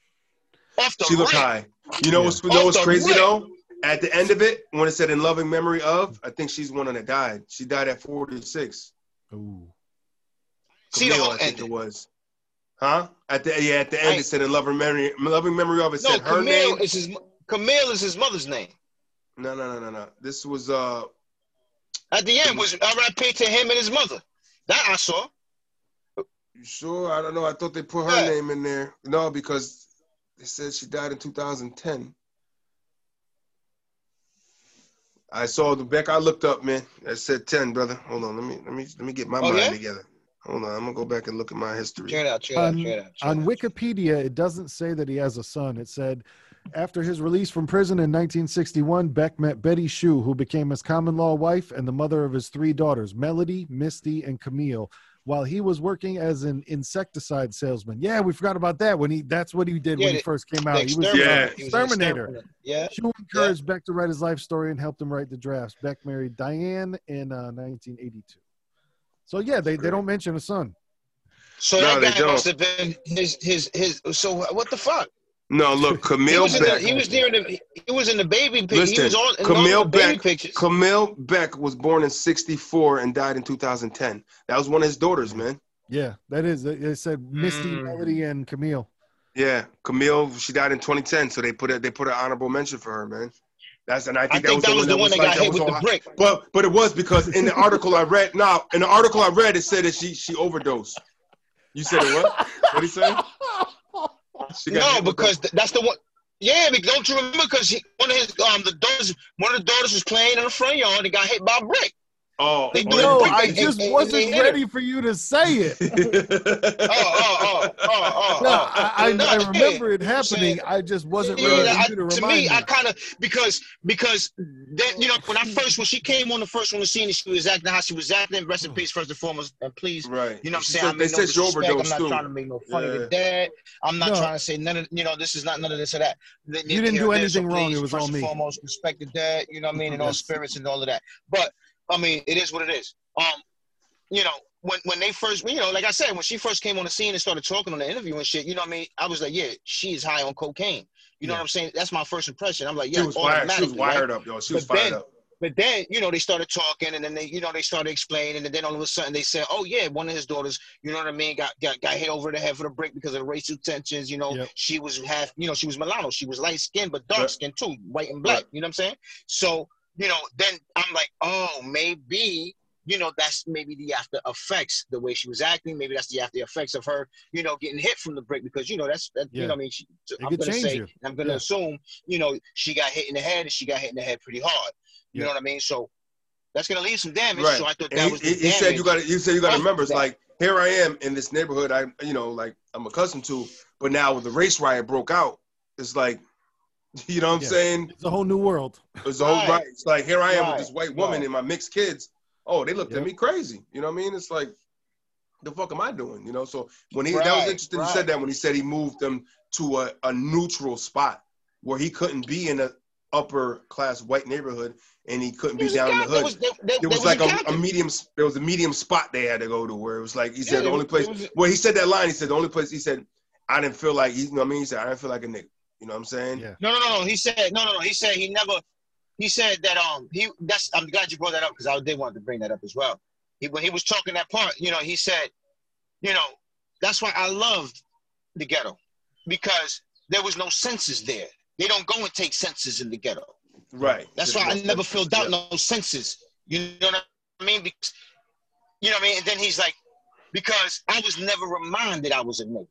Off the She looked high. You know Yeah. what's, you know what's crazy rip. though? At the end of it, when it said in loving memory of, I think she's one that died. She died at 46. Ooh. See the Camille, whole I think ending. it was. Huh? At the yeah, at the end I- it said a loving memory, loving memory of. It No, said her Camille name. is his Camille is his mother's name. No, no, no, no, no. This was uh, At the end was R.I.P. to him and his mother. That I saw. you sure? I don't know. I thought they put her Yeah. name in there. No, because they said she died in 2010. I saw the back. I looked up, man. That said 10, brother. Hold on. Let me let me let me get my Oh, mind yeah? together. Hold on, I'm gonna go back and look at my history. Check it out. Check it out. On- Check it out. check On out. Wikipedia, it doesn't say that he has a son. It said after his release from prison in 1961, Beck met Betty Shue, who became his common law wife and the mother of his three daughters, Melody, Misty, and Camille, while he was working as an insecticide salesman. Yeah, we forgot about that when he that's what he did Yeah, when he first came The out. He was Yeah. exterminator. He was an exterminator. exterminator. Yeah. Shue encouraged Beck to write his life story and helped him write the drafts. Beck married Diane in uh, 1982. So yeah, they, they don't mention a son. So No, they that guy don't. must have been his his his. So what the fuck? No, look, Camille was, in the, Beck. he was there in the he was in the baby pic. He Listen, was on in all Camille the baby Beck- pictures. Camille Beck was born in '64 and died in 2010. That was one of his daughters, man. Yeah, that is. They they said Misty, Mm. Melody, and Camille. Yeah, Camille. She died in 2010, so they put it. They put an honorable mention for her, man. That's and I I think, think that was the one that like- got hit with the brick. But but it was because in the (laughs) article I read, now in the article I read, it said that she she overdosed. You said it what? What he say? No, because th- that's the one. Yeah, because don't you remember? Because one of his um the daughters, one of the daughters was playing in the front yard and got hit by a brick. Oh, They oh, do. No, brick I just and- and wasn't they hit ready for you to say it. (laughs) Oh, oh, oh, oh, oh. No, oh. I, I, No, I yeah. remember it I'm happening. I just wasn't Yeah, ready I- for you to to remind me, me. I kind of because because then you know when I first when she came on the first one the scene and she was acting how she was acting. Rest in hmm. peace, first and foremost, and please. right. You know what I'm She saying? I said- mean, they no said she disrespect. I'm overdosed not too. trying to make no fun of Yeah. the dad. I'm not No. trying to say none of you know this is not none of this or that. You didn't do and there, so anything wrong. please, It was first all and me. Foremost, respect the dad. You know what I mean, and all spirits and all of that. But I mean, it is what it is. Um, you know, when when they first, you know, like I said, when she first came on the scene and started talking on the interview and shit, you know what I mean? I was like, yeah, she is high on cocaine. You know Yeah. what I'm saying? That's my first impression. I'm like, She yeah, was wired. She was automatically, right? wired up, yo. She was But fired then- up. But then, you know, they started talking, and then they, you know, they started explaining, and then all of a sudden they said, "Oh yeah, one of his daughters, you know what I mean, got got, got hit over the head for the brick because of the racial tensions. You know, Yep. she was half, you know, she was mulatto, she was light skinned but dark skinned too, white and black. Right. You know what I'm saying? So, you know, then I'm like, oh, maybe, you know, that's maybe the after effects, the way she was acting. Maybe that's the after effects of her, you know, getting hit from the brick because you know that's that, you know, I mean, she, I'm gonna say, you. I'm gonna Yeah. assume, you know, she got hit in the head, and she got hit in the head pretty hard. You Yeah. know what I mean? So that's gonna leave some damage. Right. So I thought And that he, was the he said you got. You said you got to remember. It's like here I am in this neighborhood. I you know like I'm accustomed to, but now with the race riot broke out, it's like, (laughs) you know what I'm Yeah. saying? It's a whole new world. It's the whole Right. right. It's like here I am Right. with this white woman Right. and my mixed kids. Oh, they looked Yep. at me crazy. You know what I mean? It's like, the fuck am I doing? You know. So when he that was Right, interesting. He said that when he said he moved them to a, a neutral spot where he couldn't be in a upper class white neighborhood and he couldn't It be down in the cap- hood There was, there, there, it was there like a, a medium there was a medium spot they had to go to where it was like he Yeah, said the only place there was- well he said that line he said the only place he said I didn't feel like you know what I mean he said I didn't feel like a nigga you know what I'm saying Yeah. No, no, no, no. He said no, no, no. He said he never. He said that um he that's I'm glad you brought that up because I did want to bring that up as well. He when he was talking that part, you know, he said, you know, that's why I loved the ghetto because there was no census there. They don't go and take census in the ghetto. right That's Yeah, why I never filled out yeah. no census. You know what I mean? Because, you know what I mean? And then he's like, because I was never reminded I was a nigga.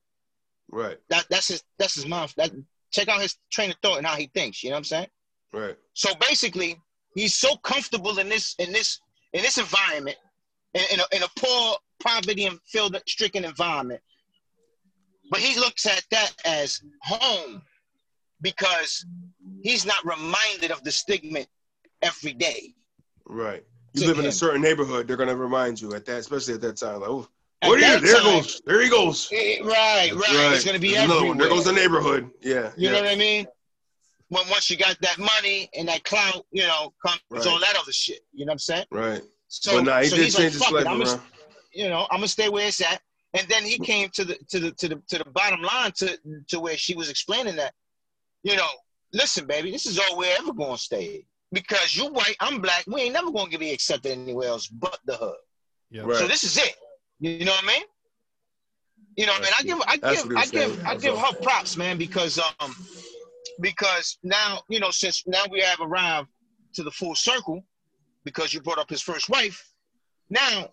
right That that's his that's his mouth. That check out his train of thought and how he thinks. You know what I'm saying? right So basically, he's so comfortable in this in this in this environment, in, in, a, in a poor, poverty and filled stricken environment. But he looks at that as home because he's not reminded of the stigma every day. right you live in a certain neighborhood they're gonna remind you at that especially at that time like oh what are you there time- goes there he goes Eh, right, right, It's gonna be There's another one. everywhere. there goes the neighborhood yeah You yeah. know what I mean? When once you got that money and that clout, you know, comes Right. all that other shit. You know what I'm saying? right So, but nah he so did he's change like, his life I'm around gonna, you know, I'm gonna stay where it's at. And then he came to the to the to the to the bottom line to to where she was explaining that, you know, listen, baby, this is all we're ever gonna stay. Because you're white, I'm black, we ain't never gonna be accepted anywhere else but the hood. Yeah. Right. So this is it. You know what I mean? You know, and I give I give what he I give. I give her props, man, because um because now, you know, since now we have arrived to the full circle, because you brought up his first wife, now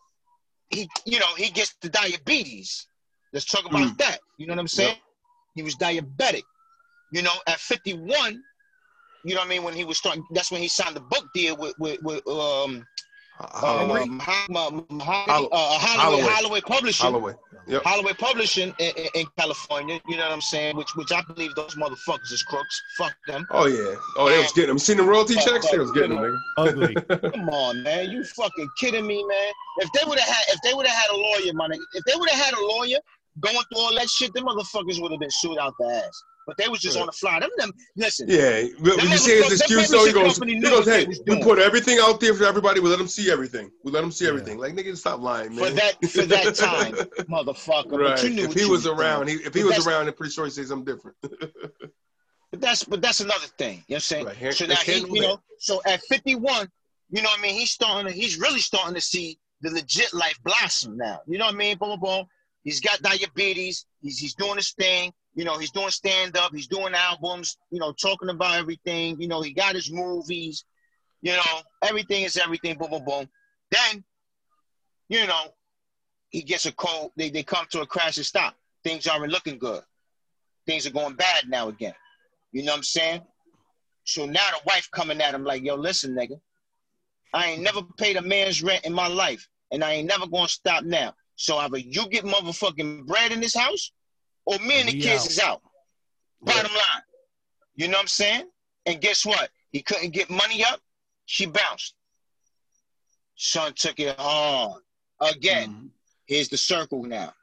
he you know, he gets the diabetes. Let's talk about Mm. that. You know what I'm saying? Yep. He was diabetic. You know, at 51, you know what I mean, when he was starting that's when he signed the book deal with with, with um Holloway. Um, Ho- Mo- Mo- Holloway, uh, Holloway, Holloway. Holloway Publishing. Holloway. Yep. Holloway Publishing in, in, in California. You know what I'm saying? Which which I believe those motherfuckers is crooks. Fuck them. Oh yeah. Oh, they was getting them. You seen the royalty checks? They was getting them, nigga. Ugly. (laughs) Come on, man. You fucking kidding me, man? If they would have had, if they would have had a lawyer, money. if they would have had a lawyer going through all that shit, them motherfuckers would have been sued out the ass. But they was just on the fly. Them, them. Listen. Yeah, but when you say his excuse, though, he goes, he goes, hey, we put everything out there for everybody. We let them see everything. We let them see Yeah. everything. Like nigga, stop lying, man. For that, for that (laughs) time, motherfucker. right. But you knew if he was around, he, if he was around, I'm pretty sure he'd say something different. (laughs) But that's but that's another thing. You know what I'm saying? Right, here- so now he, you know, so at 51, you know what I mean? He's starting to, he's really starting to see the legit life blossom now. You know what I mean? Boom, boom, boom. He's got diabetes. He's he's doing his thing. You know, he's doing stand up. He's doing albums. You know, talking about everything. You know, he got his movies. You know, everything is everything. Boom, boom, boom. Then, you know, he gets a cold. They they come to a crash and stop. Things aren't looking good. Things are going bad now again. You know what I'm saying? So now the wife coming at him like, yo, listen, nigga, I ain't never paid a man's rent in my life, and I ain't never gonna stop now. So either you get motherfucking bread in this house, or me and the We kids out. is out. Bottom line. You know what I'm saying? And guess what? He couldn't get money up. She bounced. Son took it on. Again, Mhm. here's the circle now.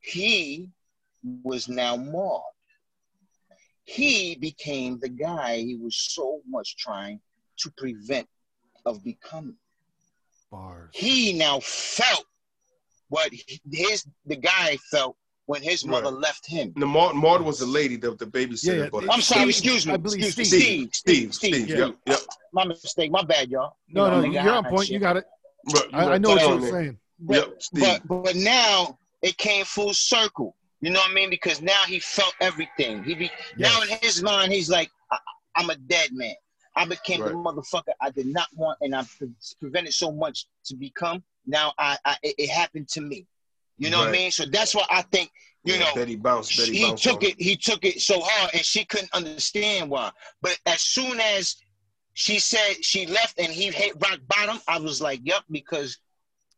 He was now mobbed. He became the guy he was so much trying to prevent of becoming. Bars. He now felt what his the guy felt when his mother Right. left him. The Maud, Maud was the lady, the, the babysitter. Yeah, yeah. but I'm sorry, Steve, excuse me. I believe excuse Steve. me. Steve, Steve, Steve. yeah. Yep, yep. My mistake. My bad, y'all. You No, know, no, you're on point. shit. You got it. Right, I, I know what you um, were saying. But, Yep, Steve. but but now it came full circle. You know what I mean? Because now he felt everything. He be now in his mind, he's like, I, I'm a dead man. I became the motherfucker I did not want, and I pre- prevented so much to become. Now I, I it, it happened to me. You know what I mean? So that's why I think you Yeah, know Betty bounced. Betty he bounced. took on it he took it so hard and she couldn't understand why but as soon as she said she left and he hit rock bottom i was like yep because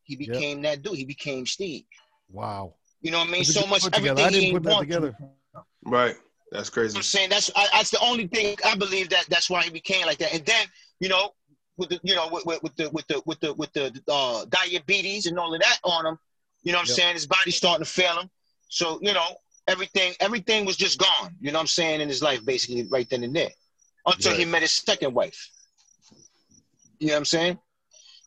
he Yep. became that dude he became steve Wow. you know what i mean so much put together. everything I didn't he put that together. to. Right. That's crazy. i'm saying that's I, that's the only thing i believe that that's why he became like that and then you know with the you know with, with, with the with the with the with the uh, diabetes and all of that on him you know what i'm Yep. saying his body's starting to fail him so you know everything everything was just gone you know what i'm saying in his life basically right then and there until he met his second wife you know what i'm saying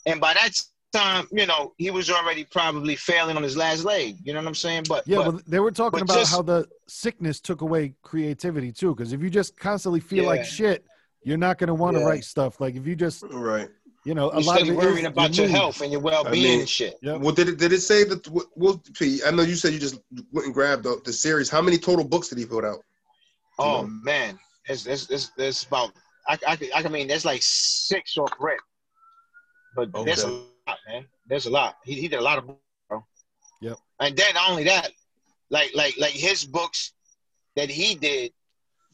and by that time you know he was already probably failing on his last leg you know what i'm saying but Yeah, but, well, they were talking about just- how the sickness took away creativity too. Because if you just constantly feel Yeah. like shit, you're not going to want to Yeah. write stuff. Like if you just, Right. you know, a you lot of steady it worrying is about your health and your well-being I mean- and shit Yep. Well, did it did it say that? Well, P, I know you said you just went and grabbed the, the series. How many total books did he put out? Oh know? man, it's it's it's, it's about I I, could- I mean there's like six or rip, but there's a lot, man. There's a lot. He, he did a lot of books, bro. Yep. And then not only that, like like like his books that he did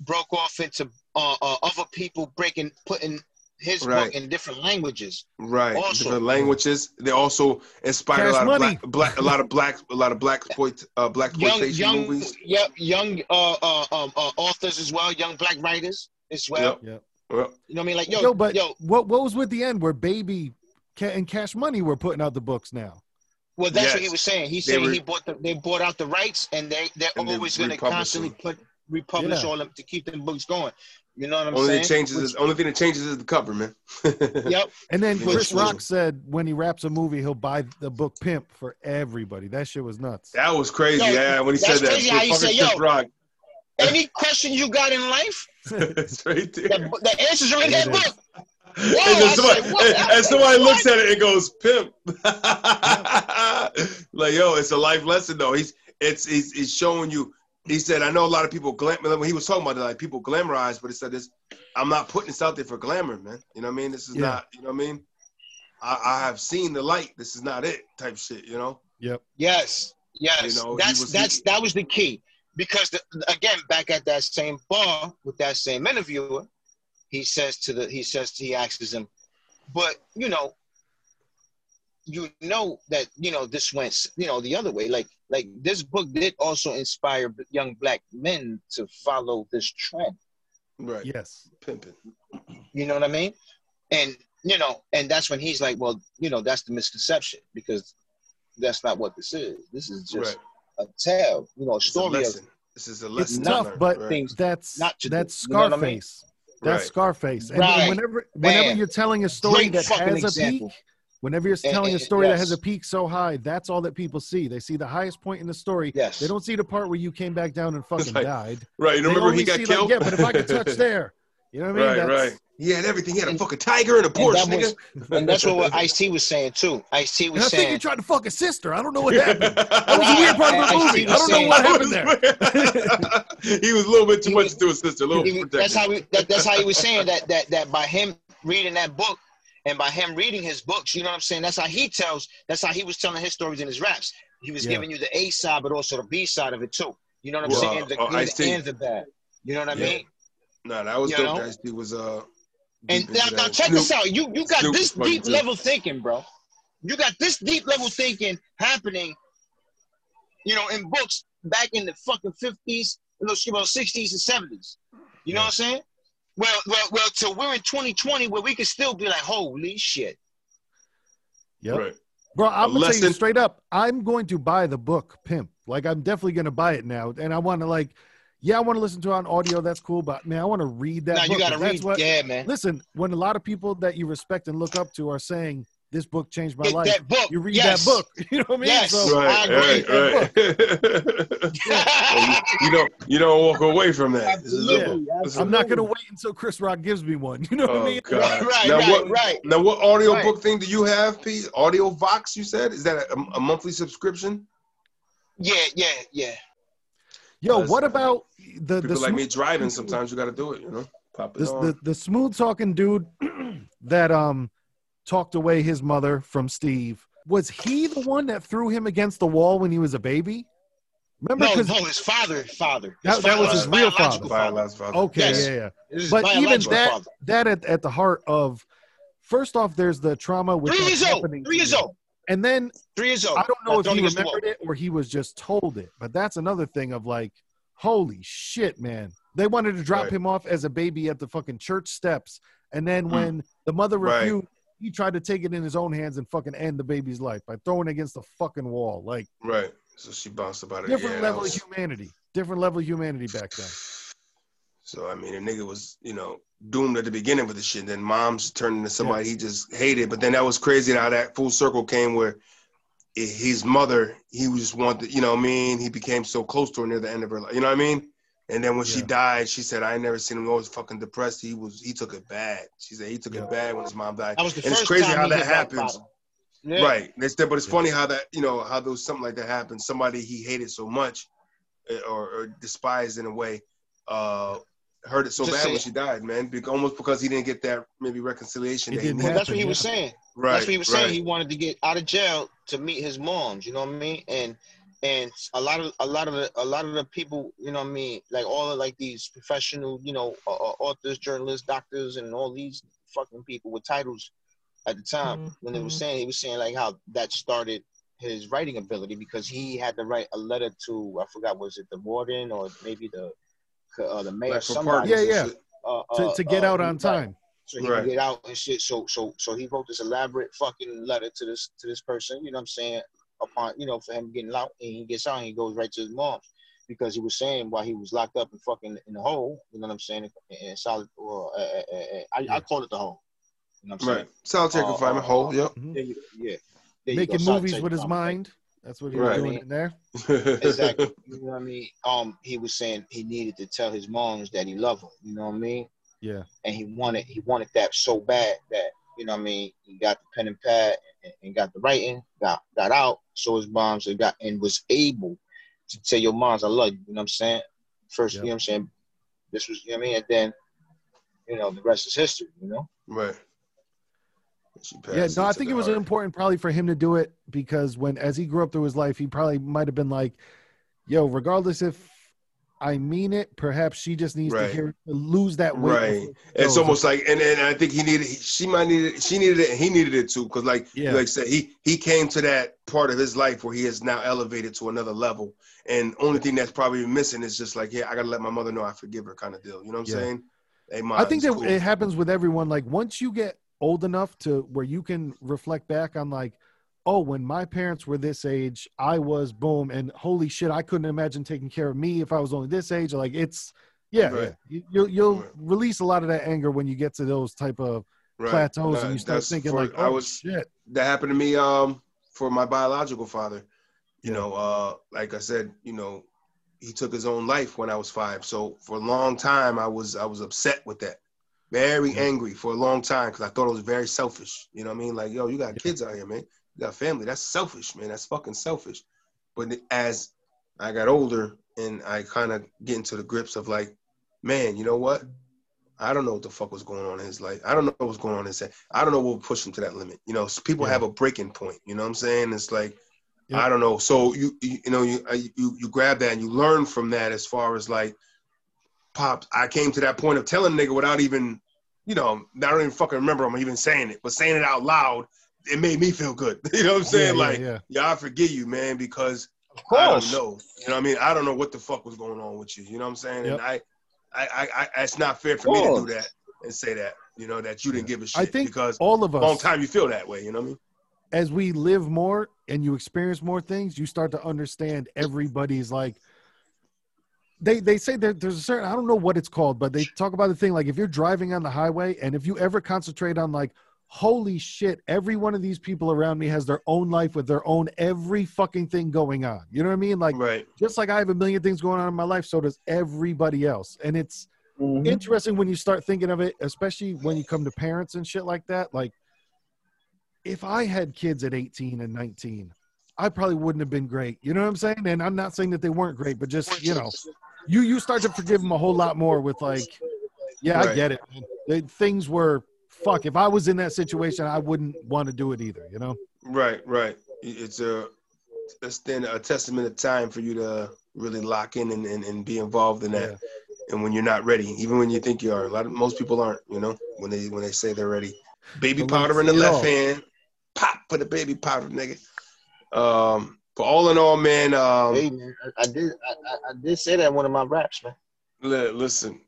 broke off into uh, uh other people breaking putting his Right. book in different languages. Right. Also- Different languages. They also inspired a Cash lot Money. of black, black, a lot of black, a lot of black exploit, uh, black Young exploitation young movies. yep young uh, uh um uh, authors as well, young black writers as well. Yep. Yep. Well, You know what I mean? Like yo Yo, but yo what what was with the end where Baby and Cash Money were putting out the books now? Well, that's what he was saying. He said were- he bought the, they bought out the rights, and they they're And always going to constantly put republish Yeah. all them to keep them books going. You know what I'm only saying? thing changes Which- is only thing that changes is the cover, man. (laughs) Yep. And then Chris was- Rock said when he wraps a movie, he'll buy the book Pimp for everybody. That shit was nuts. That was crazy. Yo, yeah, when he said that. crazy how he Fucking said, Chris yo. Rock. Any question you got in life, (laughs) it's right there. the, the answers are in that It is. book. and, I then somebody, said, and- and somebody what? looks at it and goes, "Pimp." (laughs) like, yo, it's a life lesson though. He's it's he's, he's showing you. He said, "I know a lot of people glam." When he was talking about it, like people glamorize, but he said this. I'm not putting this out there for glamour, man. You know what I mean? This is Yeah. not. You know what I mean? I, I have seen the light. This is not it. Type shit. You know? Yep. Yes, yes. You know, that's was- that's that was the key because the, again, back at that same bar with that same interviewer, he says to the he says he asks him, but you know, you know that you know this went you know the other way. Like like this book did also inspire young black men to follow this trend. Right. Yes. Pimping. You know what I mean? And you know, and that's when he's like, well, you know, that's the misconception because that's not what this is. This is just Right. a tale, you know, a It's a story of. This is a lesson. not tough, but right. things that's not to do. that's You know I mean? Scarface. That's Right. Scarface. And Right. whenever whenever Bam. you're telling a story Great that has a example. peak, whenever you're And- telling a and- story that has a peak so high, that's all that people see. They see the highest point in the story. Yes. They don't see the part where you came back down and fucking like, died. Right. You They remember he got see, killed? Like, yeah, but if I could touch (laughs) there, you know what I mean? right, That's- right. He had everything. He had a fucking tiger and a And Porsche, that nigga. was, and that's what Ice T was saying too. Ice T And was I think he tried to fuck his sister. I don't know what happened. (laughs) That was a weird part of the I- I movie. I don't know what happened there. (laughs) he was a little bit too He much was- to his sister. A little he- protective. that's how he, that, that's how he was saying that that that by him reading that book and by him reading his books, you know what I'm saying? That's how he tells. That's how he was telling his stories in his raps. He was Yeah. giving you the A side, but also the B side of it too. You know what I'm Well, saying? The uh, good Ice-T. and the bad. You know what I Yeah. mean? No, that was You dope. know? Was uh. And now, now check this out. You you got Snoop this deep too. level thinking, bro. You got this deep level thinking happening, you know, in books back in the fucking fifties, you know, sixties and seventies. You know what I'm saying? Well, well, well. So we're in 2020 where we can still be like, holy shit. Yep. Right. Bro, I'm gonna tell you straight up. I'm going to buy the book Pimp. Like I'm definitely gonna buy it now, and I want to like, yeah, I want to listen to it on audio. That's cool, but man, I want to read that. now book, you got to 'cause that's read. What, yeah, man. Listen, when a lot of people that you respect and look up to are saying this book changed my Get life, that book. you read yes. that book. (laughs) You know what I mean? Yes. So, I Right, agree. right, right. (laughs) Well, you, you don't you don't walk away from that. This is a- Absolutely. this is a- I'm not gonna wait until Chris Rock gives me one. (laughs) You know what I Oh mean? God! Right, right, now right, what? right. Now what audio Right. book thing do you have, Pete? Audio Vox? You said is that a, a monthly subscription? Yeah, yeah, yeah. Yo, Because what about the People the like me driving. Sometimes you got to do it. You know, pop it this, on. the the smooth talking dude (clears throat) that um talked away his mother from Steve? Was he the one that threw him against the wall when he was a baby? Remember? No, 'Cause- no, his father, father. That- that was father, his real biological father. Father. okay, Yes. yeah, yeah. His But even that, father. that at, at the heart of first off, there's the trauma with Three what's years old. Three years old. and then Three years old. I don't know Now if throw he him against the wall. remembered it or he was just told it, but that's another thing of like, holy shit, man. They wanted to drop Right. him off as a baby at the fucking church steps, and then Hmm. when the mother Right. He tried to take it in his own hands and fucking end the baby's life by throwing it against the fucking wall. Like Right. So she bounced about it. different yeah, level was- of humanity, different level of humanity back then. So I mean, the nigga was, you know, doomed at the beginning with the shit. Then mom's turned into somebody he just hated. But then that was crazy how that full circle came where his mother, he was just wanted, you know what I mean? He became so close to her near the end of her life. You know what I mean? And then when she died, she said, I ain't never seen him always fucking depressed. He was he took it bad. She said he took Yeah. it bad when his mom died. That was the And it's crazy time how that happens. bottom. Yeah. Right. It's but it's Yeah. funny how that you know how those something like that happens. Somebody he hated so much, uh, or, or despised in a way, uh, hurt it so Just bad say- when she died, man. Be- almost because he didn't get that maybe reconciliation. It that he didn't Well, that's what he was saying. Right. That's what he was saying. right. He wanted to get out of jail to meet his moms. You know what I mean? And and a lot of a lot of the a lot of the people, you know what I mean, like all of like these professional, you know, uh, uh, authors, journalists, doctors, and all these fucking people with titles at the time when they were saying he was saying like how that started his writing ability because he had to write a letter to I forgot was it the warden or maybe the uh, the mayor Like for somebody Yeah, yeah. shit. uh, To, uh, to get uh, out on right time. so he Right. can get out and shit. So so so he wrote this elaborate fucking letter to this to this person. You know what I'm saying? Upon you know for him getting out and he gets out and he goes right to his mom because he was saying while he was locked up and fucking in the hole. You know what I'm saying? In, in solid or uh, uh, uh, I, Yeah. I call it the hole. You know what I'm saying? Right. Solitary Uh, confinement. uh, hole. uh, Yep. There you, yeah. There Making movies with his time. mind. That's what he Right. was doing in there. (laughs) Exactly. You know what I mean? Um, he was saying he needed to tell his moms that he loved them. You know what I mean? Yeah. and he wanted he wanted that so bad that you know what I mean he got the pen and pad and, and got the writing got got out so his moms and got and was able to tell your moms I love you you know what I'm saying first Yep. you know what I'm saying this was you know what I mean and then you know the rest is history you know right. Yeah, no, I think it was heart. important probably for him to do it because when as he grew up through his life, he probably might have been like, "Yo, regardless if I mean it. Perhaps she just needs Right. to hear lose that weight. Right. It's almost like, and, and I think he needed, she might need it, she needed it, and he needed it too, because like, Yeah. like I said, he he came to that part of his life where he is now elevated to another level, and only thing that's probably missing is just like, yeah, I gotta let my mother know I forgive her, kind of deal. You know what I'm Yeah. saying? Hey, I think that cool. it happens with everyone. Like once you get old enough to where you can reflect back on like, oh, when my parents were this age, I was boom, and holy shit, I couldn't imagine taking care of me if I was only this age. Like it's yeah, Right. yeah. You, you'll you'll Right. release a lot of that anger when you get to those type of Right. plateaus and you start that's thinking for- like, oh I was shit, that happened to me um for my biological father you Yeah. know uh like i said you know he took his own life when i was five so for a long time i was i was upset with that very angry for a long time because i thought it was very selfish you know what i mean like yo you got kids out here man got family that's selfish man that's fucking selfish but as i got older and i kind of get into the grips of like man you know what I don't know what the fuck was going on in his life. I don't know what was going on in his head. I don't know what pushed him to that limit. You know, people Yeah. have a breaking point. You know what I'm saying? It's like Yeah. I don't know. So you you, you know you, uh, you you grab that and you learn from that as far as like pops. I came to that point of telling nigga without even you know I don't even fucking remember I'm even saying it, but saying it out loud, it made me feel good. (laughs) you know what I'm saying? Yeah, like yeah. yeah, I forgive you, man, because Of I don't course. know. You know what I mean? I don't know what the fuck was going on with you. You know what I'm saying? Yep. And I, I, I, I, it's not fair for me to do that and say that. You know that you didn't give a shit I think because all of us long time you feel that way. You know what I mean? as we live more and you experience more things, you start to understand everybody's like they they say that there's a certain I don't know what it's called, but they talk about the thing like if you're driving on the highway and if you ever concentrate on like holy shit, every one of these people around me has their own life with their own every fucking thing going on. You know what I mean? Like right. just like I have a million things going on in my life, so does everybody else. And it's Mhm. interesting when you start thinking of it, especially when you come to parents and shit like that. Like, if I had kids at 18 and 19, I probably wouldn't have been great. You know what I'm saying? And I'm not saying that they weren't great, but just, you know, you you start to forgive them a whole lot more with like, yeah, I get it. Man. They, things were fuck. If I was in that situation, I wouldn't want to do it either. You know? Right, right. It's a it's then a testament of time for you to really lock in and, and, and be involved in that. Yeah. And when you're not ready, even when you think you are, a lot of most people aren't. You know, when they when they say they're ready, baby But powder in the left all. hand, pop for the baby powder, nigga. Um, but all in all, man, um, Hey man, I, I did I, I- I did say that in one of my raps, man. listen,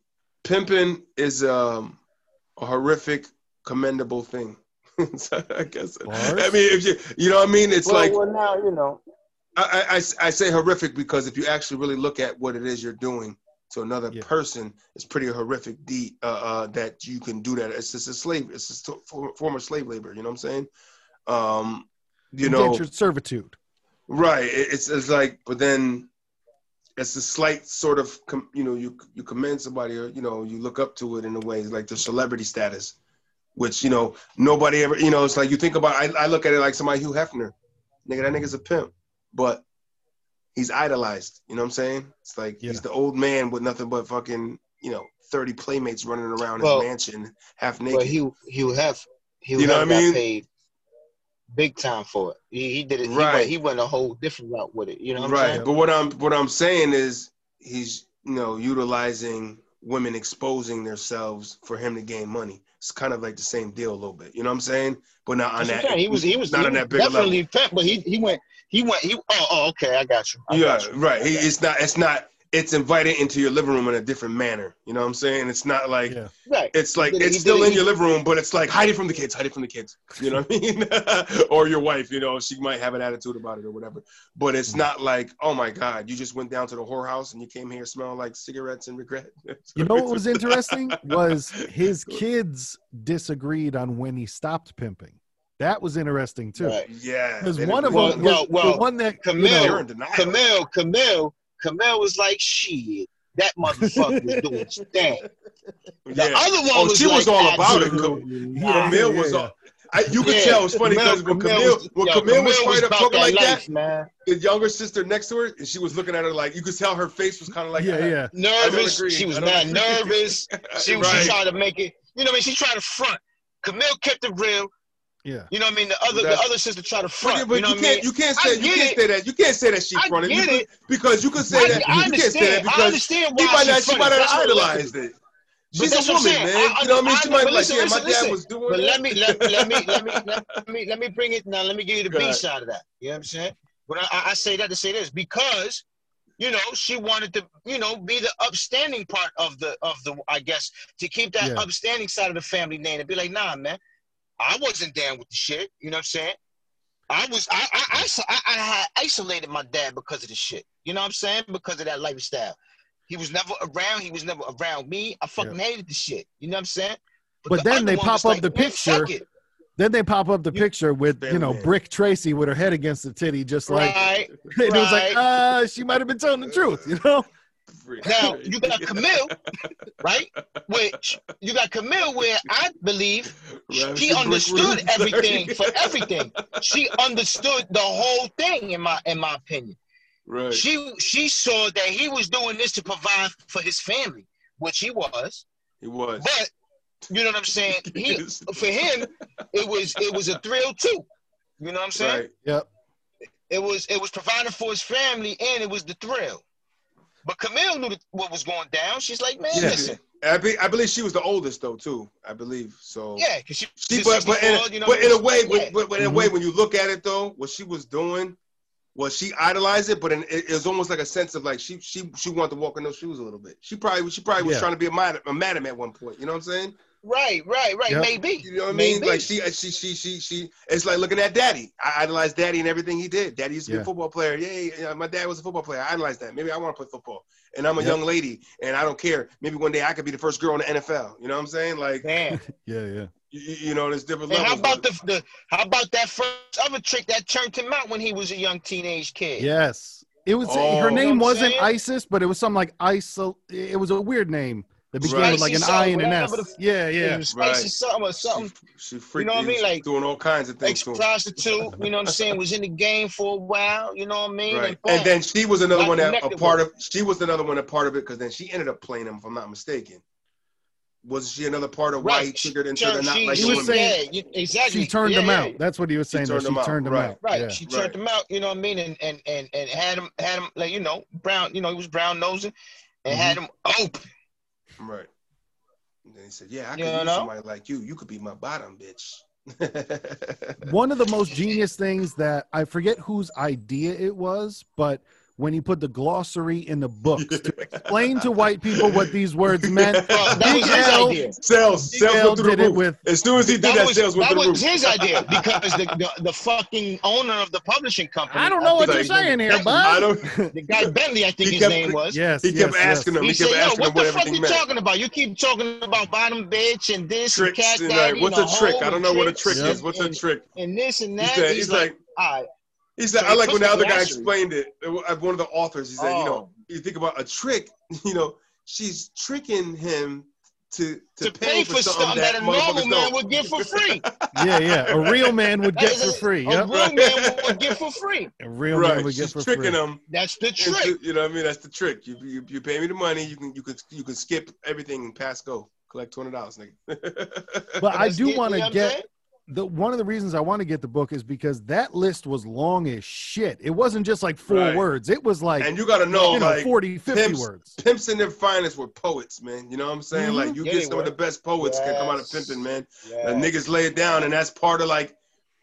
pimping is um a horrific, commendable thing. (laughs) So I guess. Bars? I mean, if you you know what I mean, it's well, like well now you know. I, I, I- I say horrific because if you actually really look at what it is you're doing to another Yeah. person, it's pretty horrific deed uh, uh, that you can do that. It's just a slave. It's just a for- form of slave labor. You know what I'm saying? Um, you know, servitude. right? It's it's like, but then it's a slight sort of com, you know you you commend somebody or you know you look up to it in a way like the celebrity status, which you know nobody ever you know it's like you think about. I, I look at it like somebody Hugh Hefner, nigga. That nigga's a pimp, but he's idolized. You know what I'm saying? It's like Yeah. he's the old man with nothing but fucking you know 30 playmates running around Well- his mansion half naked. Well, he he would have he would You know what I mean? paid big time for it. He, he did it. He Right. went, he went a whole different route with it. You know what I'm right saying? but what i'm what i'm saying is he's you know utilizing women exposing themselves for him to gain money it's kind of like the same deal a little bit you know what i'm saying but not on That's that. He was he was not he on was that bigger definitely level pimp, but he he went he went he oh, oh okay I got you. I yeah got you. right he, it's not it's not it's invited into your living room in a different manner you know what i'm saying it's not like Yeah. right. it's like did it's he still it- in your living room, but it's like hide it from the kids, hide it from the kids. You know what I mean? (laughs) or your wife, you know, she might have an attitude about it or whatever. But it's mm-hmm. not like, oh my God, you just went down to the whorehouse and you came here smelling like cigarettes and regret. (laughs) You know what was interesting was (laughs) his kids disagreed on when he stopped pimping. That was interesting too. Right. Yeah. Because one of didn't- them, Well, well, the one that Camille- You're in denial. Camille, Camille, Camille was like, shit, that motherfucker was doing (laughs) his thing. The Yeah. other one Oh, was she was all about it. absolutely Yeah. Camille yeah, was all. I, you could Yeah, tell it's funny because when Camille, was- when yo, Camille was Camille straight up about talking like life, that, man. the younger sister next to her, and she was looking at her like you could tell her face was kind of like, yeah, uh-huh. yeah. Nervous. She was don't (laughs) nervous. She was Right. she tried to make it. You know what I mean? She tried to front. Camille kept it real. Yeah. You know what I mean? The other the other sister try to front. but you know you can't mean? you can't say you can't it. say that you can't say that she I fronted You could- because you could say I, that I you can't say that understand. I because understand she why might she not she might have That's what it is. idolized it. She's a that's woman, man. I- you know what I mean? She I- might be like, yeah, my dad was doing But let me let, let me let me let (laughs) me let me bring it now. Let me give you the B side of that. You know what I'm saying? But I, I say that to say this because you know she wanted to you know be the upstanding part of the of the I guess to keep that Yeah. upstanding side of the family name and be like, nah, man, I wasn't down with the shit. You know what I'm saying? I was I I, I, I, I had isolated my dad because of the shit. You know what I'm saying? Because of that lifestyle. He was never around. He was never around me. I fucking hated the shit. You know what I'm saying? But the then they pop up like, the picture. Then they pop up the You- picture with you know Man. Brick Tracy with her head against the titty, just like Right. (laughs) it was like right. uh she might have been telling the truth, you know? Now (laughs) you got Camille, right? Which you got Camille, where I believe she understood everything for everything. She understood the whole thing, in my in my opinion. Right. She she saw that he was doing this to provide for his family, which he was. He was. But you know what I'm saying? (laughs) He for him, it was it was a thrill too. You know what I'm saying? right. Yep. It was it was providing for his family and it was the thrill. But Camille knew what was going down. She's like, man, Yeah. listen, I, be, I believe she was the oldest though too. I believe so. yeah, because she, She, she's but, but, in, 64, you know but in I a mean? way, Yeah. but, but in a way, mm-hmm. when you look at it though, what she was doing, was she idolized it, but in, it, it was almost like a sense of like she she she wanted to walk in those shoes a little bit. She probably she probably was Yeah. trying to be a madam, a madam at one point. You know what I'm saying? Right, right, right. Yep. Maybe. You know what I Maybe. mean? Like she uh, she she she she. It's like looking at Daddy. I idolized Daddy and everything he did. Daddy used to be a football player. Yeah, yeah, my dad was a football player. I idolized that. Maybe I want to play football. And I'm a Yep. young lady, and I don't care. Maybe one day I could be the first girl in the NFL. You know what I'm saying? Like, Damn. (laughs) Yeah, yeah. you, you you know, there's different And how about the, the how about that first other trick that turned him out when he was a young teenage kid? Yes. It was Oh. her You know name wasn't saying? ISIS, but it was something like ISIL. It was a weird name that began Right. with like an Spicy I and an something, S. Yeah, yeah. was spicy Right. something or something. She, she freaked. know what I mean? Like, doing all kinds of things Ex to him. prostitute, you know what I'm saying, was in the game for a while, you know what I mean? Right. boom. And then she was another Got one that a part of. She was another one a part of it because then she ended up playing him, if I'm not mistaken. Was she another part of why he triggered into Turn- the not she, like He she, was women? saying- yeah, exactly. She turned yeah, him yeah. out. That's what he was saying. that turned she him out, turned him right. out. Right. Yeah. She turned Right. him out, you know what I mean? And and and and had him had him like, you know, brown, you know, he was brown nosing and had Mm-hmm. him open. Right. And then he said, "Yeah, I You could use know? somebody like you. You could be my bottom bitch." One of the most (laughs) genius things that I forget whose idea it was, but when he put the glossary in the books to (laughs) explain to white people what these words meant, Uh, that Big was his L- idea. sales, Big sales L went through did the it roof. with as soon as he did that, That was, sales went that through the was his idea because the, the the fucking owner of the publishing company. I don't know what you're his saying here, Bentley. I bud. don't. (laughs) The guy Bentley, I think He his kept- name was. Yes, He kept yes, asking yes. him. He He said, kept "Yo, what him what the fuck everything you meant. talking about? You keep talking about bottom bitch and this and Tricks cat and daddy like, what's and a trick? I don't know what a trick is. What's a trick? And this and that. he's, he's like, like, all right. He said, So I like when the the other guy explained it. Uh, it uh, One of the authors, he said, you know, Oh. you think about a trick, (laughs) you know, she's tricking him to to, to pay for something that a normal man don't. would get for free. (laughs) Yeah, yeah. A real man would get for free. A Yep. real man would get for free. (laughs) A real man Right, would get she's for tricking free. him. That's the into- trick. you know what I mean? That's the trick. You, you you pay me the money, you can you can you can skip everything and pass go. Collect twenty dollars, nigga. But I Let's do want to know what I'm get saying? The one of the reasons I want to get the book is because that list was long as shit. It wasn't just like four Right. words. It was like and you gotta know, you know like 40, 50 pimps- words. pimps in their finest were poets, man. You know what I'm saying? Mhm. Like you Yeah, get some were. of the best poets can come out of pimping, man. Yeah. And niggas lay it down, and that's part of like,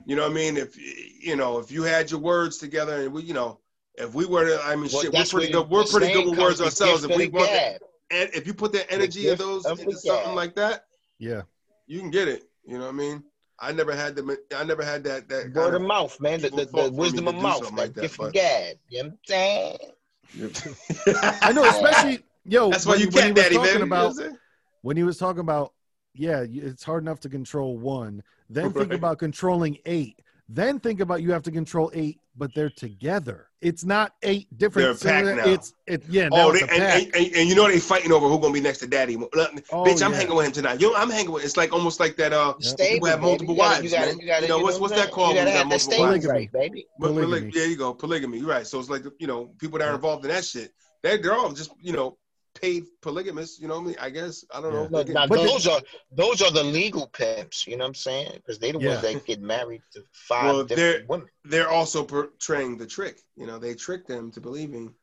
you know what I mean? If you know, if you had your words together, and we, you know, if we were to, I mean, Well, shit, we're pretty good. We're pretty good with words ourselves. If we want, gab. and if you put that energy of those into something like that, Yeah. you can get it. You know what I mean? I never had the, I never had that that Word kind of mouth, man. The, the, the wisdom of mouth. That like that, gift but- of gab. You know what I'm saying? (laughs) I know, especially yo. That's why when, you he- when he cat was daddy, talking man. about you know what I'm saying? when he was talking about yeah, it's hard enough to control one. Then think about controlling eight. Then think about you have to control eight, but they're together. It's not eight different. They're a pack now. It's it. Yeah. Now Oh, it's they, a and, pack. and, and, and you know they fighting over who gonna be next to daddy. Look, Oh, Bitch, I'm yeah. hanging with him tonight. You know, I'm hanging with. It's like almost like that. Uh, Stable, people have multiple You gotta- wives, you gotta- man. You, gotta, You know, what's- what's that called You gotta you have got multiple stable wives? right, baby. But- but Polygamy. there you go, polygamy. You're right. So it's like you know, people that are involved in that shit, they they're all just you know paid polygamists. You know what I mean? I guess I don't know. if No, they now But the- those are those are the legal pimps. You know what I'm saying? Because they're the Yeah. ones that get married to five Well, different they're- women. they're also portraying the trick. You know, they trick them to believing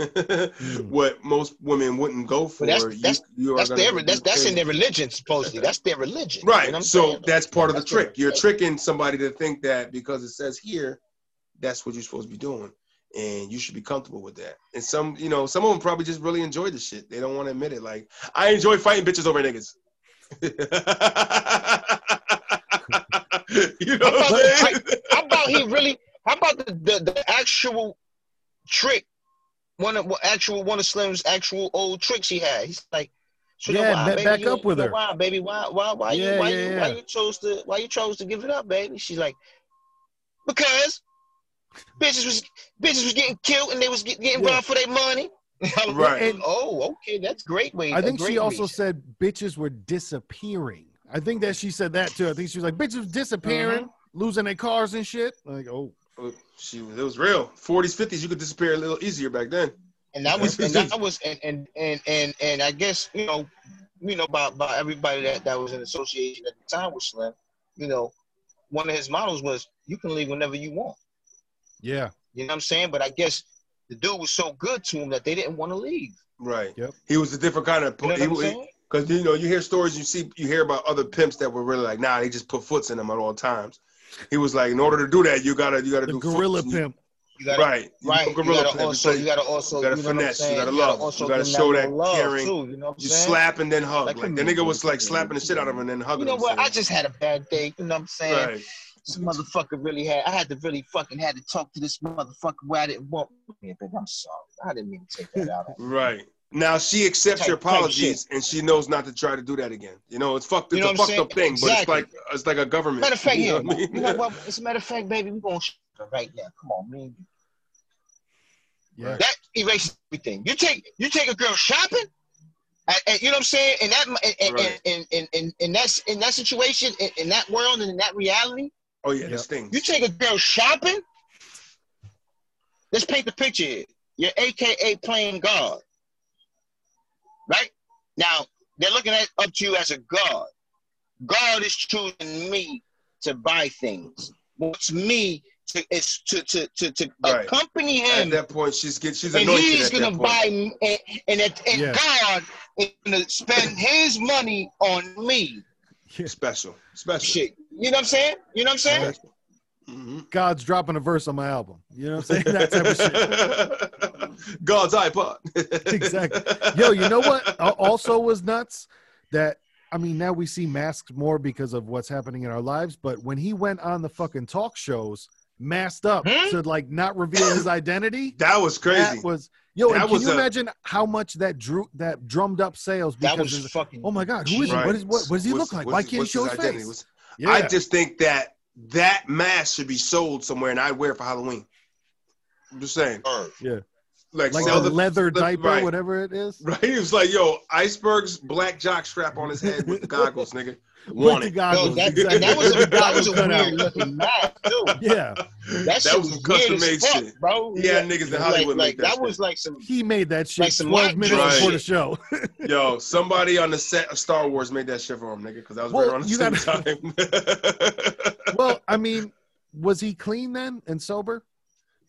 Hmm. (laughs) what most women wouldn't go for. that's- that's- you are That's gonna their that's that's in their religion supposedly. That's their religion. Right. You know so saying? that's part of the That's trick. You're religion. tricking somebody to think that because it says here, that's what you're supposed to be doing. And you should be comfortable with that. And some, you know, some of them probably just really enjoy the shit. They don't want to admit it. Like, I enjoy fighting bitches over niggas. (laughs) you know what I'm saying? How about he really? How about the, the, the actual trick? One of well, actual one of Slim's actual old tricks he had. He's like, so Yeah, why, baby, back you- up with you her. Why, baby? Why? Why? Why Yeah, you? Why yeah, you? yeah. Why you chose to? Why you chose to give it up, baby? She's like, because bitches was bitches was getting killed and they was get, getting Yeah. robbed for their money. (laughs) Right. like, oh, okay, that's great way. I think she also reason. said bitches were disappearing. I think that she said that too. I think she was like bitches disappearing, Mm-hmm. losing their cars and shit. Like, oh, She, it was real. 40s, 50s, you could disappear a little easier back then. and that was (laughs) and that was and and and and, and I guess you know, you know by by everybody that that was in association at the time with Slim, you know, one of his models was you can leave whenever you want. Yeah, You know what I'm saying? But I guess the dude was so good to him that they didn't want to leave. Right. Yep. He was a different kind of. You know what I'm saying? Because you know, you hear stories, you see, you hear about other pimps that were really like, nah, they just put foots in them at all times. He was like, in order to do that, you gotta, you gotta the do gorilla foots. You- pimp. You gotta, Right. Right. You gorilla gotta pimp. also, So you gotta also, you gotta know finesse, you gotta love, also you gotta show them that love, caring. Too, you know what I'm you saying? slap and then hug. Like, Like, the nigga was like slapping the shit out of him and then hugging You know him. what? so- I just had a bad day. You know what I'm saying? Right. Some motherfucker really had. I had to really fucking had to talk to this motherfucker where I didn't want. Yeah, baby, I'm sorry. I didn't mean to take that out. Right. Now she accepts Type- your apologies and she knows not to try to do that again. You know, it's fucked. It's You know a what I'm up thing, saying? but it's like it's like a government. Matter of fact, (laughs) you know yeah. what I mean? You know what? (laughs) As a matter of fact, baby, we gonna sh- right now. Come on, man. Yeah, That erases everything. You take you take a girl shopping, and, and you know what I'm saying. In that in in, Right. in, in, in, in that in that situation, in, in that world, and in that reality, Oh yeah, Yep. this thing. you take a girl shopping. Let's paint the picture here. You're AKA playing God, right? Now they're looking at up to you as a God. God is choosing me to buy things. What's me to is to to to, to Right. accompany At him that point, she's get she's and anointed he's gonna buy me, and and, it- and Yeah. God is gonna spend His money on me. Special, special. Shit, you know what I'm saying? You know what I'm saying? Special. Mhm. God's dropping a verse on my album. You know what I'm saying? That type of shit. (laughs) God's iPod. (laughs) Exactly. Yo, you know what? Also was nuts that I mean now we see masks more because of what's happening in our lives, but when he went on the fucking talk shows masked up Hmm? to like not reveal his identity, (laughs) That was crazy. that was yo. That and can you a- imagine how much that drew that drummed up sales? That Because was fucking. oh my god, who is he? What is what, what does he What's- look like? Why can't he show his identity? face? What's- Yeah, I just think that that mask should be sold somewhere, and I wear it for Halloween. I'm just saying, Yeah. like, like sell the the leather the- diaper, right. whatever it is. Right, (laughs) he was like, "Yo, iceberg's black jock strap on his head with the goggles, nigga. With Want it? goggles, Yo, that, exactly. (laughs) that was a, that was a goggles cut out. weird looking mask too. (laughs) Yeah, That, That was some custom made fuck, shit. bro. He had niggas in Hollywood like, make that that was like some. he made that shit Like some 12 minutes dress before the show. (laughs) Yo, somebody on the set of Star Wars made that shit for him, nigga, because I was Well, right on the you same gotta- time. well, I mean, was he clean then and sober?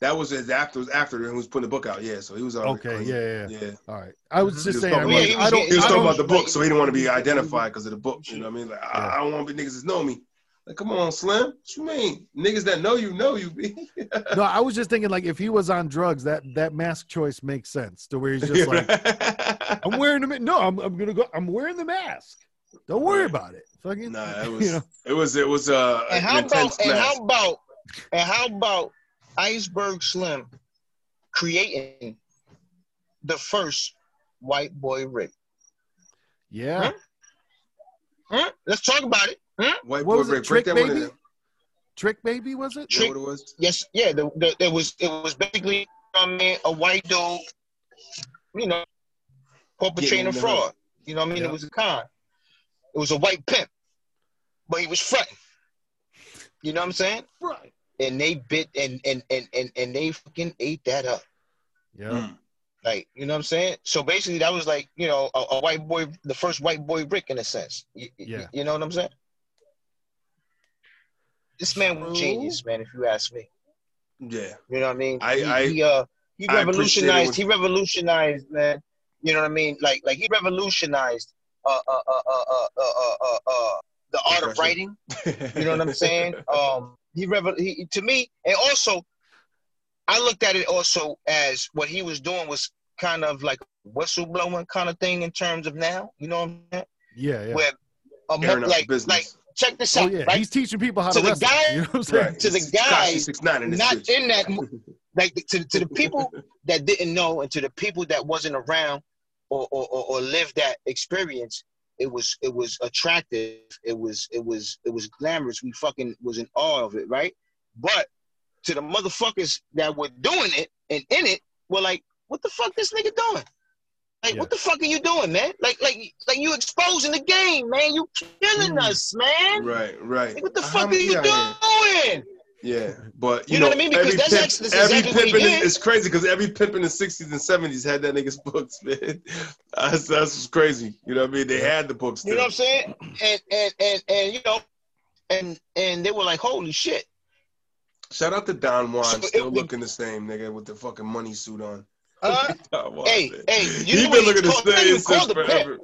That was his after was after he was putting the book out. Yeah, so he was already Okay, clean. yeah, yeah, yeah. All right. I was just He was saying. I talking mean, about- Yeah, he I don't. He was I talking don't about the book, so he didn't want to be identified because of the book. You know what I mean? Like, I, Yeah. I don't want to be niggas that know me. Like, come on, Slim. What you mean? Niggas that know you know you. No, I was just thinking like if he was on drugs, that that mask choice makes sense. To where he's just like, (laughs) I'm wearing the no, I'm I'm gonna go. I'm wearing the mask. Don't worry Right. about it. Fucking, nah, it (laughs) you was, know. it was, it was, uh, And how intense about and how about and how about Iceberg Slim creating the first white boy Rick? Yeah. Huh? Let's talk about it. Hmm? White What boy was it, break, break Trick that one Baby? down. Trick baby was it? Is that what it was? Yes, yeah. The, the, it was it was basically I mean, a white dude, you know, perpetrating Getting a in the fraud. You know what I mean? Yeah. It was a con. It was a white pimp, but he was fronting. You know what I'm saying? Right. And they bit and and and and, and they fucking ate that up. Yeah. Mm. Like, you know what I'm saying? So basically, that was like, you know, a, a white boy, the first white boy Rick in a sense. You, you- Yeah. You know what I'm saying? This man was genius, man. If you ask me, Yeah. you know what I mean. I- he, I- he, uh, he I appreciate it revolutionized. when- He revolutionized, man. You know what I mean? Like, like he revolutionized uh, uh, uh, uh, uh, uh, uh, uh, uh, the art of writing. You know what I'm saying? (laughs) Um, he, revel- he to me, and also, I looked at it also as what he was doing was kind of like whistleblowing kind of thing in terms of now. You know what I'm saying? Yeah, yeah. Where a mo- Airing the like like check this Oh yeah, right? he's teaching people how To to the wrestle. guy- you know what I'm saying? right. To the It's guy Tekashi 6ix9ine in not bitch. in that (laughs) like to, to the people that didn't know and to the people that wasn't around or, or, or, or lived that experience it was it was attractive. It was it was it was glamorous. We fucking was in awe of it right? But to the motherfuckers that were doing it and in it were like what the fuck this nigga doing? Like Yeah. what the fuck are you doing man? Like like like you exposing the game man. You killing Mm. us man. Right, right. like, what the How fuck are you doing Yeah, (laughs) but you, You know know, what I mean? Because that's pimp, actually- every exactly what he pimp in it's crazy because every pimp in the '60s and '70s had that nigga's (laughs) books, man. That's that's crazy. You know what I mean? They had the books. You know what I'm saying? And and and and you know, and and they were like, "Holy shit!" Shout out to Don Juan, So still it- looking the same, nigga, with the fucking money suit on. Uh, (laughs) Don Juan, hey, man. hey, you he been looking the same since the pimp.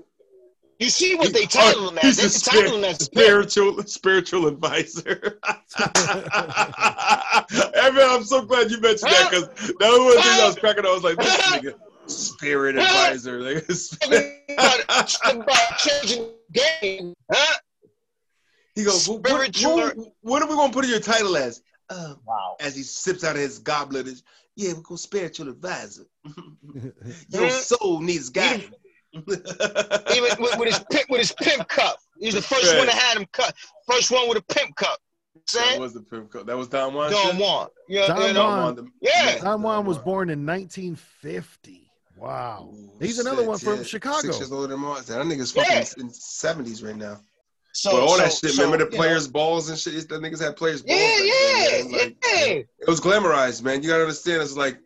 You see what they title him as? They title him as spiritual spiritual advisor. Every, I'm so glad you mentioned that because that was one thing I was cracking. I was like, this (laughs) nigga, spirit advisor. (laughs) About, about changing the game, huh? he goes, "What- what, Spiritual- what, what are we gonna put in your title as? Uh, Wow. as he sips out of his goblet, is, yeah, we're gonna spiritual advisor. (laughs) Your soul needs guidance. Even with, with his (laughs) pimp, with his pimp cup, he's the first Right. one to had him cut. First one with a pimp cup. that was the pimp cup. That was Don Juan. Don? Juan. Yeah, Don you know, Juan. Yeah. Don Juan was born in 1950. Wow. Ooh, He's another shit, one from yeah. Chicago. Six years older than Mars. That nigga's fucking Yeah. in seventies right now. So but all that shit. so, remember the you know, players' balls and shit. The niggas had players' balls. Yeah, yeah. Like, yeah. It was glamorized, man. You gotta understand. It's like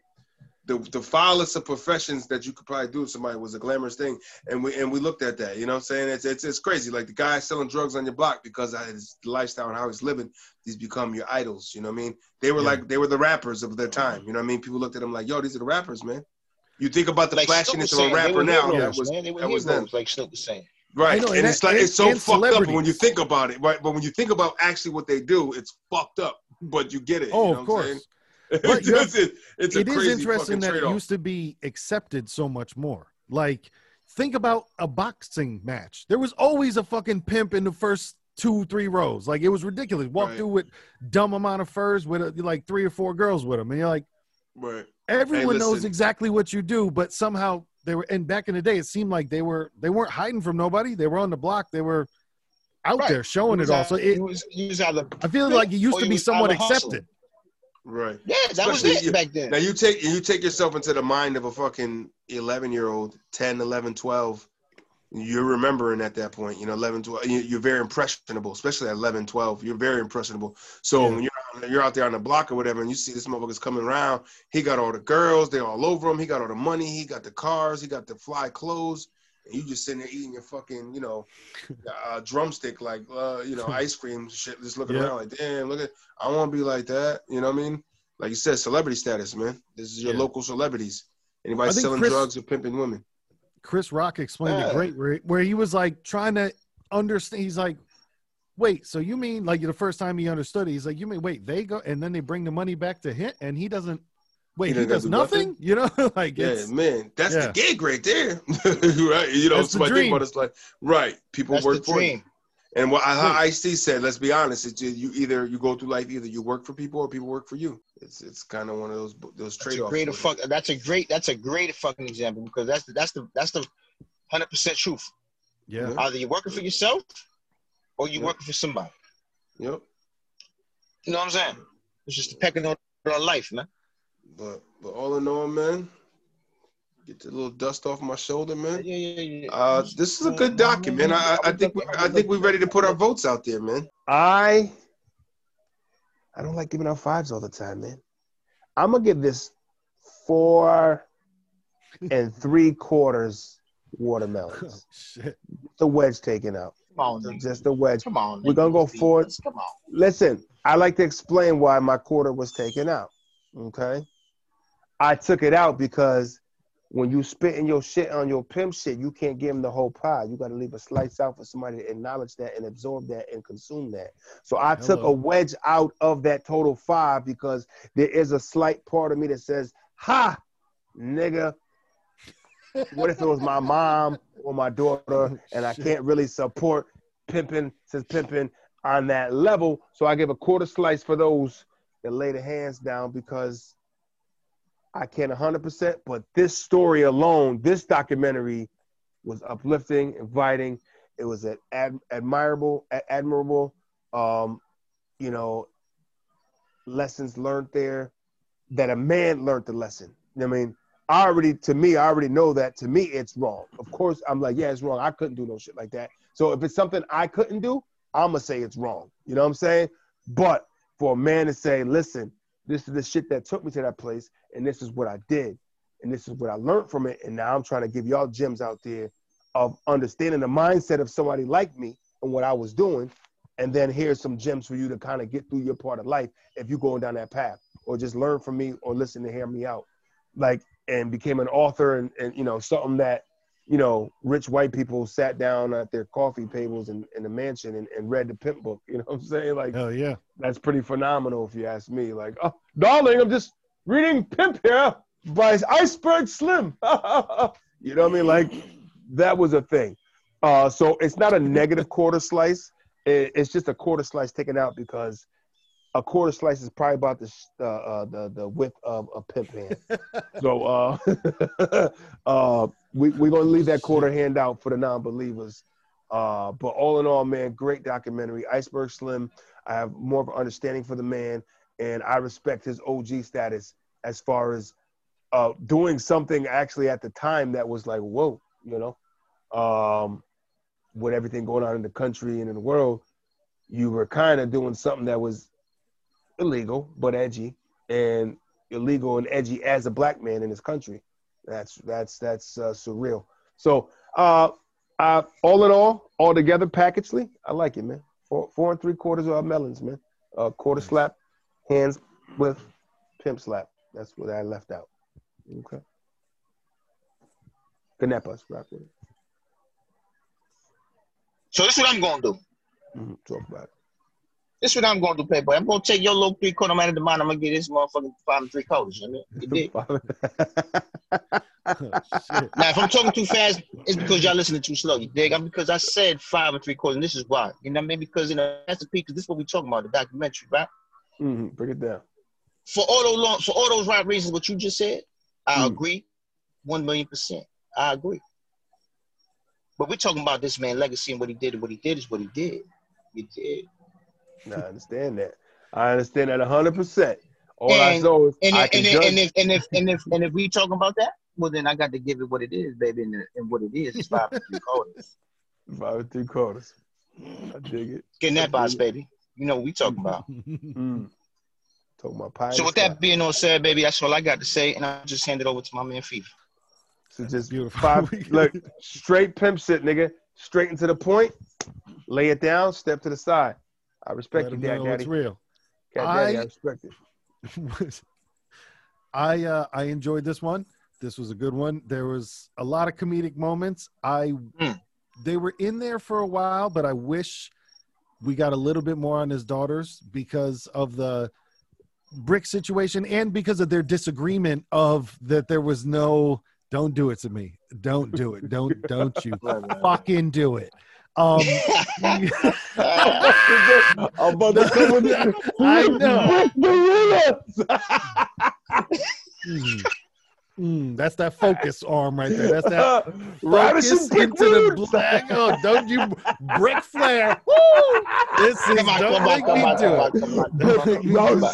the the foulest of professions that you could probably do with somebody was a glamorous thing, and we and we looked at that. You know what I'm saying? It's it's, it's crazy. Like the guy selling drugs on your block because of his lifestyle and how he's living. These become your idols. You know what I mean? They were Yeah. like they were the rappers of their time. You know what I mean? People looked at them like, yo, these are the rappers, man. You think about the like Snoop flashiness of a rapper were now. heroes, that was man. They were that was heroes, them. like Snoop was saying. Right, know, and, and it's that- like and- it's so fucked up when you think about it, right? But when you think about actually what they do, it's fucked up. But you get it. Oh, you know of what I'm saying? course. But it's, it's a It is interesting that it trade-off. used to be accepted so much more. Like, think about a boxing match. There was always a fucking pimp in the first two, three rows. Like, it was ridiculous. Walk Right. through with dumb amount of furs with uh, like three or four girls with them, and you're like, Right. everyone knows exactly what you do, but somehow they were. And back in the day, it seemed like they were they weren't hiding from nobody. They were on the block. They were out Right. there showing it was all. out- So he it, was, was either I feel like it used to be somewhat accepted. Right. Yeah, that was it you- back then. Now you take you take yourself into the mind of a fucking 11 year old, 10, 11, 12. You're remembering at that point, you know, 11, 12. you- You're very impressionable, especially at 11, 12. You're very impressionable. So Yeah. when you're you're out there on the block or whatever, and you see this motherfucker's coming around, he got all the girls, they all over him. He got all the money, he got the cars, he got the fly clothes, and you just sitting there eating your fucking, you know, uh, drumstick like, uh, you know, ice cream shit, just looking Yeah. around like, damn, look at, I want to be like that. You know what I mean? Like you said, celebrity status, man. This is your Yeah. local celebrities. Anybody selling Chris- drugs or pimping women. Chris Rock explained Yeah. it great where, where he was like trying to understand. He's like, wait, so you mean like the first time he understood it, he's like, you mean wait, they go and then they bring the money back to him and he doesn't wait, He he, doesn't does nothing? nothing? (laughs) You know, (laughs) like Yeah, man, that's yeah. the gig right there. (laughs) right? You know, That's the somebody think dream. about it, it's like, right, people That's the work for you. And what how hmm. Right. Ice T said, let's be honest, it's you either you go through life, either you work for people or people work for you. It's it's kind of one of those those trade offs. great fuck. That's a great. That's a great fucking example because that's the that's the that's the hundred percent truth. yeah. Yeah. Either you're working for yourself or you're Yeah. working for somebody. Yep. You know what I'm saying? It's just a pecking order of life, man. But but all in all, man, get the little dust off my shoulder, man. Yeah, yeah, yeah. Uh, this is a good document. I, I think we, I think we're ready to put our votes out there, man. I I don't like giving out fives all the time, man. I'm gonna give this four (laughs) and three quarters watermelons. Shit. The wedge taken out. Come on. Just the wedge. Come on. We're gonna go Please, forward. Come on. Listen, I like to explain why my quarter was taken out. Okay. I took it out because when you spitting your shit on your pimp shit, you can't give him the whole pie. You got to leave a slice out for somebody to acknowledge that and absorb that and consume that. So I took a wedge out of that total five because there is a slight part of me that says, "Ha, nigga." What if it was my mom or my daughter, (laughs) oh, and I can't really support pimping since pimping on that level? So I give a quarter slice for those that lay their hands down because I can't 100%. But this story alone, this documentary was uplifting, inviting. It was an ad- admirable, admirable, um, you know, lessons learned there that a man learned the lesson. I mean, I already, to me, I already know that to me it's wrong. Of course, I'm like, yeah, it's wrong. I couldn't do no shit like that. So if it's something I couldn't do, I'm gonna say it's wrong. You know what I'm saying? But for a man to say, listen, this is the shit that took me to that place, and this is what I did, and this is what I learned from it, and now I'm trying to give y'all gems out there of understanding the mindset of somebody like me and what I was doing, and then here's some gems for you to kind of get through your part of life if you're going down that path, or just learn from me or listen to hear me out, like and became an author and, and you know something that you know rich white people sat down at their coffee tables in, in the mansion and, and read the pimp book. (laughs) You know what I'm saying? Like oh yeah. that's pretty phenomenal if you ask me. Like, oh, darling, I'm just reading Pimp here by Iceberg Slim. (laughs) you know what I mean? Like, that was a thing. Uh, so it's not a negative quarter slice. It, it's just a quarter slice taken out because a quarter slice is probably about the uh, uh, the the width of a pimp hand. (laughs) so uh, (laughs) uh, we we're gonna leave that quarter hand out for the non-believers. Uh, but all in all, man, great documentary. Iceberg Slim. I have more of an understanding for the man, and I respect his OG status as far as uh, doing something actually at the time that was like, whoa, you know, um, with everything going on in the country and in the world, you were kind of doing something that was illegal but edgy, and illegal and edgy as a black man in this country. That's that's that's uh, surreal. So, uh, uh, all in all, all together, packagely, I like it, man. Four, four and three quarters of melons, man. Uh, quarter slap, hands with pimp slap. That's what I left out. Okay. Canepas, rock with it. So this is what I'm gonna do. Mhm, Talk about it. This is what I'm gonna do, Playboy. I'm gonna take your little three quarter man of the mind. I'm gonna get this motherfucking five and three quarters. You know? You dig? (laughs) Now, if I'm talking too fast, it's because y'all listening too slow. You dig? I'm because I said five and three quarters, and this is why. You know what I mean? Because you know that's the peak. This is what we talking about, the documentary, right? Mhm, Break it down. For all those long, for all those right reasons, what you just said, I Mm. agree, one million percent. I agree. But we're talking about this man legacy and what he did, and what he did is what he did. You did. Nah, I understand that. I understand that hundred percent. All I And- know is And I if, can and, judge. and if and if and if and if we talking about that, well then I got to give it what it is, baby, and, and what it is is five and three quarters. (laughs) Five and three quarters. I dig it. Getting that box, baby. You know what we talking about. (laughs) Mm. Talking about pie. So with that being all said, baby, that's all I got to say, and I'll just hand it over to my man Fever. So just Beautiful. five. (laughs) look, straight pimp shit, nigga. Straight into the point. Lay it down. Step to the side. I respect Let you, him Dad know Daddy. it's real. Cat Daddy, I I- respect it. (laughs) I uh, I enjoyed this one. This was a good one. There was a lot of comedic moments. I Mm. they were in there for a while, but I wish we got a little bit more on his daughters because of the brick situation and because of their disagreement of that there was no don't do it to me. Don't do it. Don't don't you (laughs) fucking do it. Um (laughs) I'm about to come with it. (laughs) I know. (laughs) Mm. Mm, that's that focus arm right there. That's that Riders focus and into the brick black. Oh, don't you brick flare? Woo! This is Come on, don't come on, make come me on, do on, it. on, on, on, on.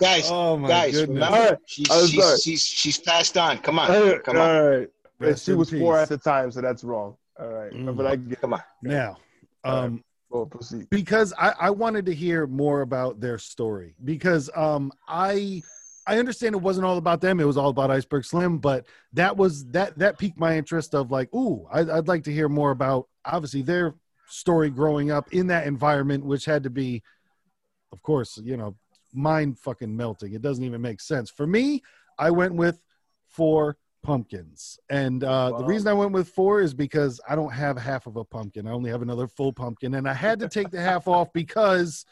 Guys, Oh my guys, goodness! remember, All right, she's, she's, she's, she's passed on. Come on, come on, right. And Rest she in was four at the time, so that's wrong. All right. Mhm. But I get come on. Now, um, Go proceed. because I, I wanted to hear more about their story because um, I I understand it wasn't all about them; it was all about Iceberg Slim. But that was that that piqued my interest of like, ooh, I'd, I'd like to hear more about obviously their story growing up in that environment, which had to be, of course, you know, mind fucking melting. It doesn't even make sense for me. I went with four pumpkins, and uh, the reason I went with four is because I don't have half of a pumpkin. I only have another full pumpkin, and I had to take the half off (laughs) because,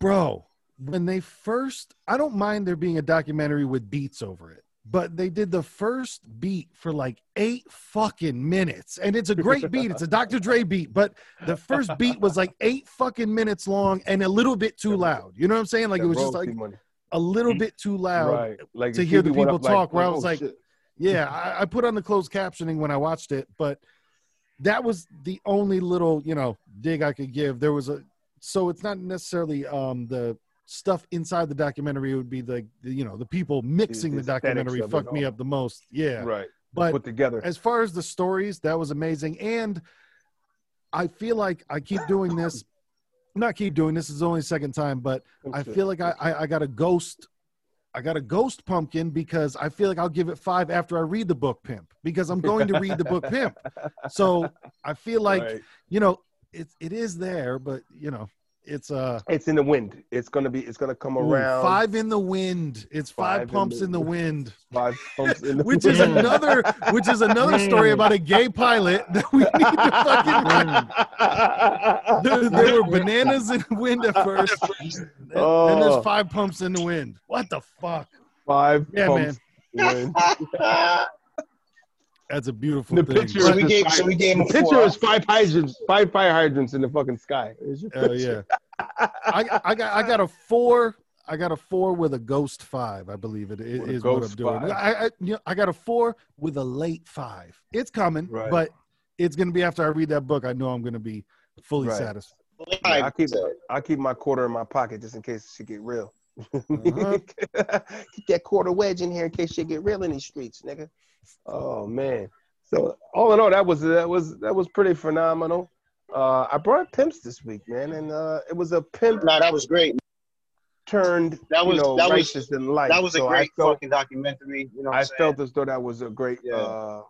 bro, when they first, I don't mind there being a documentary with beats over it. But they did the first beat for like eight fucking minutes. And it's a great beat. It's a Dr. Dre beat. But the first beat was like eight fucking minutes long and a little bit too loud. You know what I'm saying? Like it was just like money. A little bit too loud. right. Like to hear the people talk, where I was oh, like, shit. Yeah, I, I put on the closed captioning when I watched it, but that was the only little, you know, dig I could give. There was a so it's not necessarily um the stuff inside the documentary it would be the, the you know the people mixing the, the aesthetics documentary fucked me up the most yeah right. but Put together. as far as the stories that was amazing and i feel like i keep doing this not keep doing this, this is only second time but i feel like I, I i got a ghost i got a ghost pumpkin because i feel like i'll give it five after i read the book pimp because i'm going to read the book pimp. So i feel like (laughs) Right. you know it, it is there but you know it's uh it's in the wind. It's gonna be. It's gonna come ooh, around. five in the wind it's five, Five in pumps the- in the wind Five pumps in the (laughs) which is another which is another story about a gay pilot (laughs) that we need to fucking (laughs) there, there were bananas in the wind at first and, and Oh. there's five pumps in the wind what the fuck Five Yeah, pumps. in the wind. That's a beautiful The thing picture So we gave- five- so we gave the picture four. is five hydrants, five fire hydrants in the fucking sky. It's your Oh yeah. I, I got I got a four. I got a four with a ghost five. I believe it is is what I'm ghost doing. five. I, I you know, I got a four with a late five. It's coming, Right. but it's gonna be after I read that book. I know I'm gonna be fully Right. satisfied. I keep I keep my quarter in my pocket just in case shit get real. (laughs) Uh-huh. Keep that quarter wedge in here in case shit get real in these streets, nigga. Oh man. So all in all, that was that was that was pretty phenomenal. Uh, I brought pimps this week, man, and uh, it was a pimp No, that was great. turned That was- you know, that was- righteous in life. That was a So great felt, fucking documentary. You know what I saying? felt as though that was a great Yeah. uh,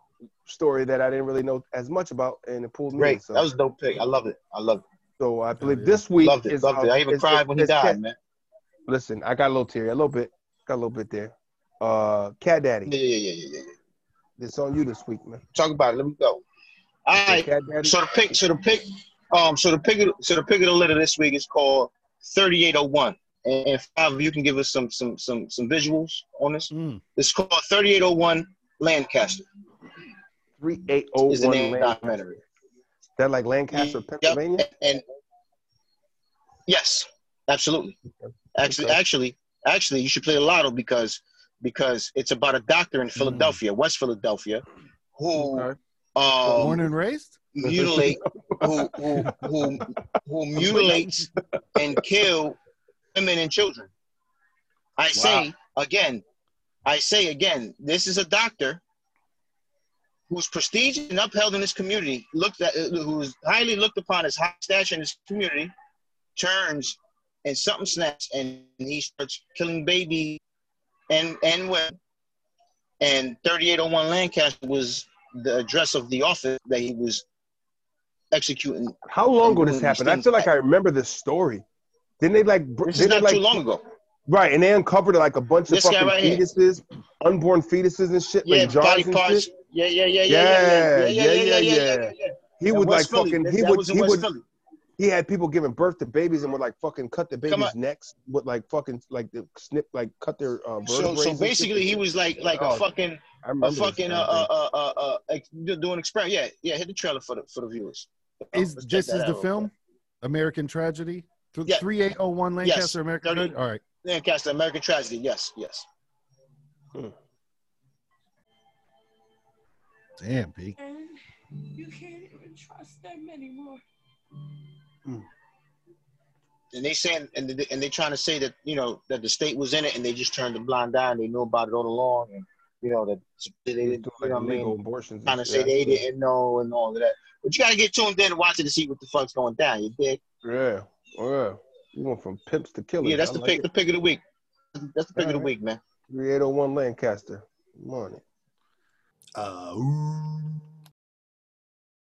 story that I didn't really know as much about, and it pulled me. great. So, That was a dope pick. I love it. I love it. so I believe yeah. this week Loved it. is. Loved it. I even is- cried when he died, Cat- man. Listen, I got a little teary, a little bit, got a little bit there. Uh, Cat Daddy, Yeah, yeah, yeah, yeah, yeah. Yeah. it's on you this week, man. Talk about it. Let me go. All right. So the pick, so the pick, um, so the pick, of, so the pick of the litter this week is called 3801. And and five of you can give us some some some some visuals on this. Mm. It's called 3801 Lancaster. 3801 Is the name Lancaster. documentary. That like Lancaster, Yep. Pennsylvania. And yes, absolutely. Actually, Okay. actually, actually, you should play the lotto because because it's about a doctor in Philadelphia, West Philadelphia, who Okay. Born um, and raised. mutilate who, who who who (laughs) mutilates and kill women and children. I say again, I say again, this is a doctor whose prestige and upheld in his community, looked at who's highly looked upon as high stature in his community, turns and something snaps and he starts killing baby and and women. And 3801 Lancaster was the address of the office that he was executing. How long ago this happened? I feel like. I remember this story. Didn't they like? This is didn't like too long ago. right? And they uncovered like a bunch of This guy fucking right here. fetuses, unborn fetuses and shit, Yeah, like jars body and parts. shit. Yeah, yeah, yeah, yeah, yeah, yeah, yeah, yeah, yeah, yeah, yeah, yeah. He would like Philly. fucking. He that would. He would. Philly. He had people giving birth to babies and would like fucking cut the Come babies' necks with like fucking like the snip like cut their uh, vertebrae. So, so basically, he was like, like a Oh, fucking, I a fucking, uh, uh, uh, uh, uh, doing experiment. Yeah, yeah. Hit the trailer for the for the viewers. Is Let's this that is out the real film? American Tragedy. Th- Yeah. 3801 Lancaster American Thirty- Tragedy. All right. Lancaster, American Tragedy. Yes, yes. Damn, P. And you can't even trust them anymore. And they saying, and they, and they trying to say that you know that the state was in it, and they just turned a blind eye, and they knew about it all along, and you know that they They didn't, do, you like, know what I illegal mean? abortions. and Trying to shit. say they Yeah. didn't know and all of that. But you gotta get tuned in and watch it to see what the fuck's going down. You dig? Yeah, yeah. You went from pimps to killers. Yeah, that's I the like pick. it. The pick of the week. that's the pick of the Alright. week, man. 3801 Lancaster. Morning. Uh, ooh.